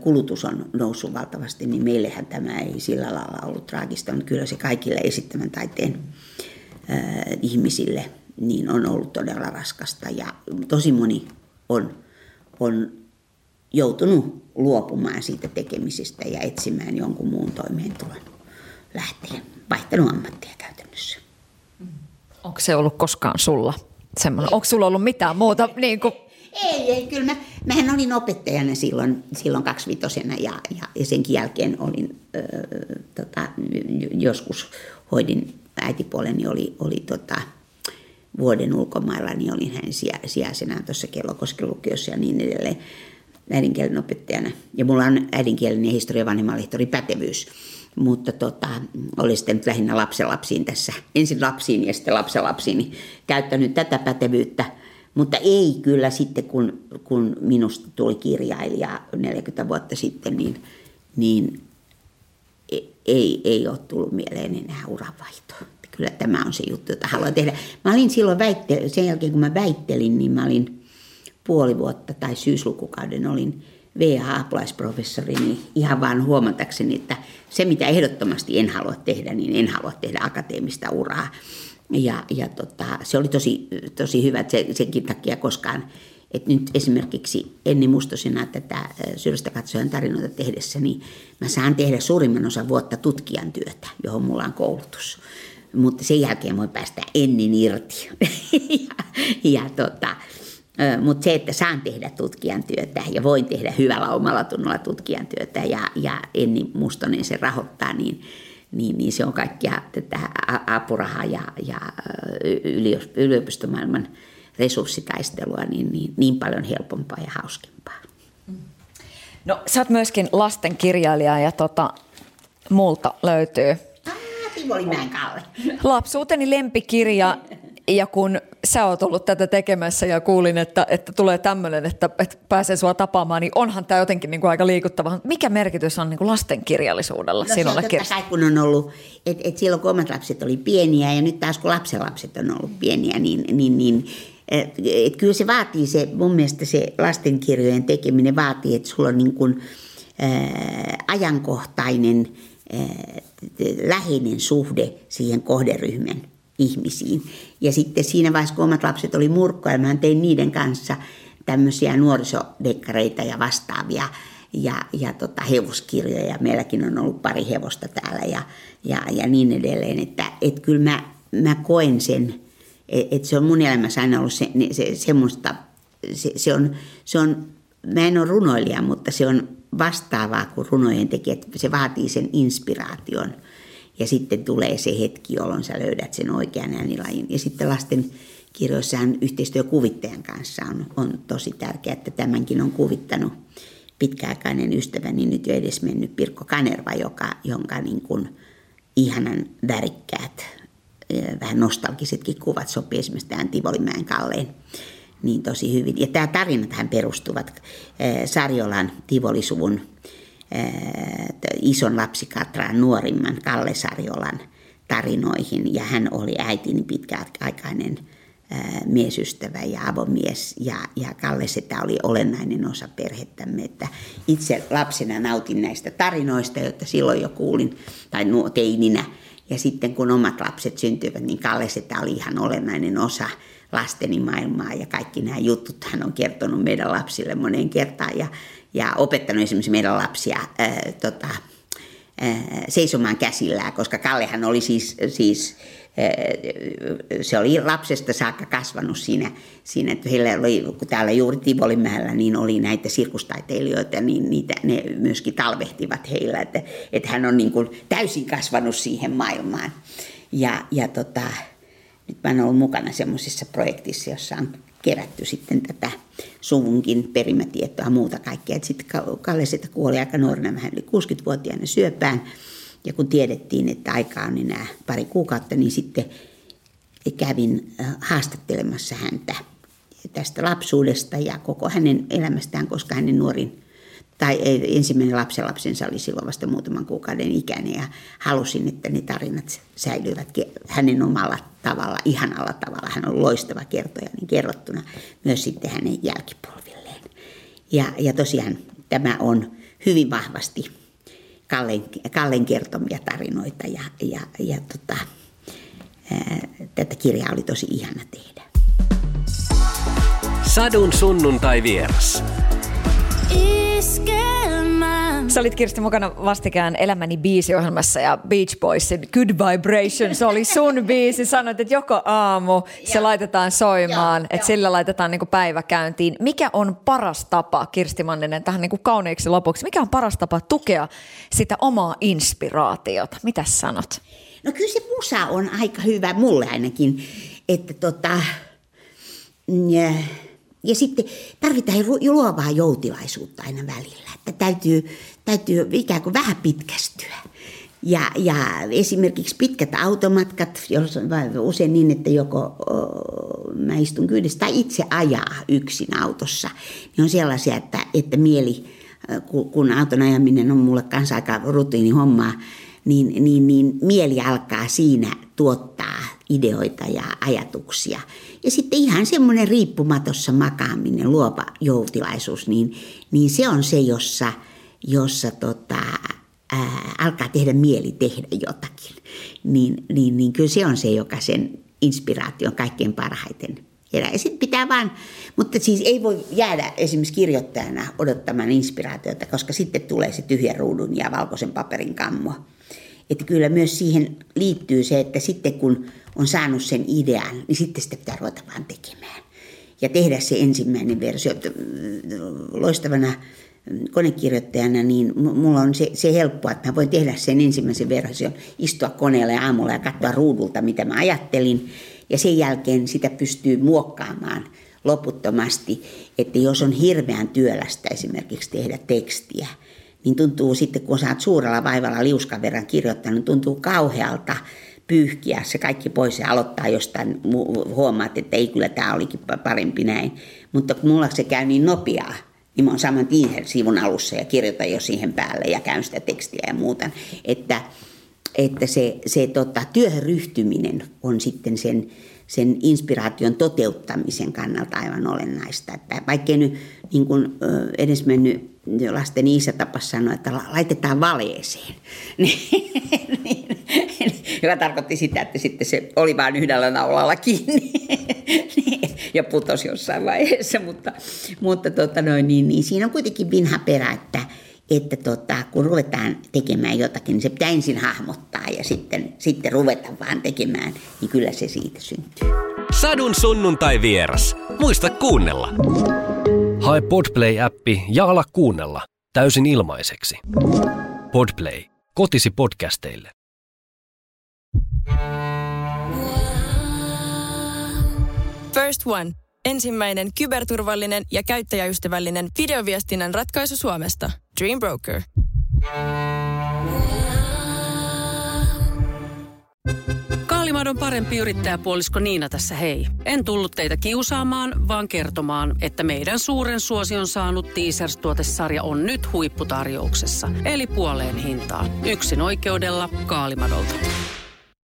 kulutus on noussut valtavasti, niin meillehän tämä ei sillä lailla ollut traagista, mutta kyllä se kaikille esittämän taiteen äh, ihmisille niin on ollut todella raskasta ja tosi moni on, on joutunut luopumaan siitä tekemisestä ja etsimään jonkun muun toimeentulon lähteen, vaihtanut ammattia käytännössä. Onko se ollut koskaan sulla semmoinen? Onko sulla ollut mitään muuta? Niin kuin... Ei, ei, kyllä mä, mähän olin opettajana silloin, silloin kaksivitosena ja, ja, ja senkin jälkeen olin, ö, tota, joskus hoidin äitipuoleni oli, oli tota, vuoden ulkomailla, niin olin hänen sijaisena tuossa Kellokosken lukiossa ja niin edelleen äidinkielen opettajana. Ja mulla on äidinkielen ja historia vanhemmanlehtori pätevyys mutta tota, oli sitten nyt lähinnä lapsenlapsiin tässä, ensin lapsiin ja sitten lapsenlapsiin, käyttänyt tätä pätevyyttä. Mutta ei kyllä sitten, kun, kun minusta tuli kirjailija 40 vuotta sitten, niin, niin e, ei, ei ole tullut mieleen enää uranvaihtoa. Kyllä tämä on se juttu, jota haluan tehdä. Mä olin silloin, väitte, sen jälkeen kun mä väittelin, niin mä olin puoli vuotta tai syyslukukauden olin VA-apulaisprofessori, niin ihan vaan huomatakseni, että se mitä ehdottomasti en halua tehdä, niin en halua tehdä akateemista uraa. Ja, ja tota, se oli tosi, tosi hyvä se, senkin takia koskaan, että nyt esimerkiksi Enni Mustosena tätä syrjästä katsojan tarinoita tehdessä, niin mä saan tehdä suurimman osan vuotta tutkijan työtä, johon mulla on koulutus. Mutta sen jälkeen voi päästä Ennin irti. [LAUGHS] ja, ja tota, mutta se, että saan tehdä tutkijan työtä ja voin tehdä hyvällä omalla tunnolla tutkijan työtä ja, ja Enni Mustonen se rahoittaa, niin, niin, niin se on kaikkia tätä apurahaa ja, ja yliopistomaailman resurssitaistelua niin, niin, niin paljon helpompaa ja hauskimpaa. No sä oot myöskin lastenkirjailija ja tota, multa löytyy Tivolimäen Kalle. Lapsuuteni lempikirja ja kun sä oot ollut tätä tekemässä ja kuulin, että, että tulee tämmöinen, että, että pääsee sua tapaamaan, niin onhan tämä jotenkin niin kuin aika liikuttava. Mikä merkitys on niin kuin lastenkirjallisuudella no, sinulle? Se on totta kai, kun on ollut, että et silloin kun omat lapset oli pieniä ja nyt taas kun lapsenlapset on ollut pieniä, niin, niin, niin et, et kyllä se vaatii se, mun mielestä se lastenkirjojen tekeminen vaatii, että sulla on niin kuin, ää, ajankohtainen, ää, läheinen suhde siihen kohderyhmän ihmisiin. Ja sitten siinä vaiheessa, kun omat lapset oli murkkoja, mä tein niiden kanssa tämmöisiä nuorisodekkareita ja vastaavia ja, ja tota, hevoskirjoja. Meilläkin on ollut pari hevosta täällä ja, ja, ja niin edelleen. Että et kyllä mä, mä koen sen, että et se on mun elämässä aina ollut se, se, semmoista, se, se, on, se on, mä en ole runoilija, mutta se on vastaavaa kuin runojen tekijät. Se vaatii sen inspiraation – ja sitten tulee se hetki, jolloin sä löydät sen oikean äänilajin. Ja sitten lasten kirjoissahan yhteistyö kuvittajan kanssa on, on tosi tärkeää, että tämänkin on kuvittanut pitkäaikainen ystäväni, nyt jo edes mennyt Pirkko Kanerva, joka, jonka niin kuin ihanan värikkäät, vähän nostalgisetkin kuvat sopii esimerkiksi tähän Tivolimäen Kalleen niin tosi hyvin. Ja tämä tarinat perustuvat Sarjolan Tivolisuvun ison lapsikatraan nuorimman Kalle Sarjolan tarinoihin. Ja hän oli äitini pitkäaikainen miesystävä ja avomies. Ja, ja Kalle Setä oli olennainen osa perhettämme, että itse lapsena nautin näistä tarinoista, joita silloin jo kuulin, tai teininä, ja sitten kun omat lapset syntyivät, niin Kalle Setä oli ihan olennainen osa lasteni maailmaa. Ja kaikki nämä jutut hän on kertonut meidän lapsille moneen kertaan. Ja, ja opettanut esimerkiksi meidän lapsia ää, tota, ää, seisomaan käsillään, koska Kallehan oli siis, siis se oli lapsesta saakka kasvanut siinä, siinä että heillä oli, kun täällä juuri Tivolimäellä, niin oli näitä sirkustaiteilijoita, niin niitä, ne myöskin talvehtivat heillä, että, että hän on niin kuin täysin kasvanut siihen maailmaan. Ja, ja tota, nyt mä oon ollut mukana semmoisessa projektissa, jossa on kerätty sitten tätä suvunkin perimätietoa ja muuta kaikkea. Sitten Kalle sitä kuoli aika nuorena, vähän yli 60-vuotiaana syöpään. Ja kun tiedettiin, että aika on enää pari kuukautta, niin sitten kävin äh, haastattelemassa häntä tästä lapsuudesta ja koko hänen elämästään, koska hänen nuorin tai ensimmäinen lapsenlapsensa oli silloin vasta muutaman kuukauden ikäinen ja halusin, että ne tarinat säilyvät hänen omalla tavalla, ihanalla tavalla. Hän on loistava kertoja niin kerrottuna myös sitten hänen jälkipolvilleen. Ja, ja tosiaan tämä on hyvin vahvasti Kallen, Kallen kertomia tarinoita ja, ja, ja tota, ää, tätä kirjaa oli tosi ihana tehdä. Sadun sunnuntai vieras. Sä olit Kirsti mukana vastikään Elämäni biisiohjelmassa ja Beach Boysin Good Vibrations oli sun biisi. Sanoit, että joko aamu se laitetaan soimaan, ja, että sillä laitetaan niin päivä käyntiin. Mikä on paras tapa, Kirsti Manninen, tähän niin kauneiksi lopuksi, mikä on paras tapa tukea sitä omaa inspiraatiota? Mitä sanot? No kyllä se musa on aika hyvä, mulle ainakin, että tota... Yeah ja sitten tarvitaan luovaa joutilaisuutta aina välillä, että täytyy, täytyy ikään kuin vähän pitkästyä. Ja, ja esimerkiksi pitkät automatkat, jos on usein niin, että joko mä istun kyydissä tai itse ajaa yksin autossa, niin on sellaisia, että, että mieli, kun auton ajaminen on mulle kanssa aika rutiini hommaa, niin, niin, niin mieli alkaa siinä tuottaa ideoita ja ajatuksia. Ja sitten ihan semmoinen riippumatossa makaaminen, luova joutilaisuus, niin, niin se on se, jossa, jossa tota, ää, alkaa tehdä mieli tehdä jotakin. Niin, niin, niin kyllä se on se, joka sen inspiraation kaikkein parhaiten. Ja sitten pitää vaan, mutta siis ei voi jäädä esimerkiksi kirjoittajana odottamaan inspiraatiota, koska sitten tulee se tyhjän ruudun ja valkoisen paperin kammo. Että kyllä myös siihen liittyy se, että sitten kun on saanut sen idean, niin sitten sitä pitää ruveta vaan tekemään. Ja tehdä se ensimmäinen versio. Loistavana konekirjoittajana, niin mulla on se, se helppoa, että mä voin tehdä sen ensimmäisen version, istua koneelle aamulla ja katsoa ruudulta, mitä mä ajattelin. Ja sen jälkeen sitä pystyy muokkaamaan loputtomasti, että jos on hirveän työlästä esimerkiksi tehdä tekstiä, niin tuntuu sitten, kun oot suurella vaivalla liuskan verran kirjoittanut, niin tuntuu kauhealta pyyhkiä se kaikki pois ja aloittaa jostain, huomaat, että ei kyllä tämä olikin parempi näin. Mutta kun mulla se käy niin nopeaa, niin mä oon saman tien sivun alussa ja kirjoitan jo siihen päälle ja käyn sitä tekstiä ja muuta. Että, että se, se tota, työhön ryhtyminen on sitten sen, sen inspiraation toteuttamisen kannalta aivan olennaista. Että vaikkei nyt niin edes mennyt lasten isä tapas sanoa, että laitetaan valeeseen. [LAUGHS] Niin, joka tarkoitti sitä, että sitten se oli vain yhdellä naulalla kiinni [LAUGHS] ja putosi jossain vaiheessa. Mutta, mutta tota noin, niin, niin siinä on kuitenkin vinha perä, että, että tota, kun ruvetaan tekemään jotakin, niin se pitää ensin hahmottaa ja sitten, sitten ruveta vaan tekemään, niin kyllä se siitä syntyy. Sadun sunnuntai vieras. Muista kuunnella. Hae Podplay-appi ja ala kuunnella täysin ilmaiseksi. Podplay. Kotisi podcasteille. First One. Ensimmäinen kyberturvallinen ja käyttäjäystävällinen videoviestinnän ratkaisu Suomesta. Dream Broker. Kaalimadon parempi yrittäjäpuolisko Niina tässä hei. En tullut teitä kiusaamaan, vaan kertomaan, että meidän suuren suosion saanut Teasers-tuotesarja on nyt huipputarjouksessa. Eli puoleen hintaan. Yksin oikeudella Kaalimadolta.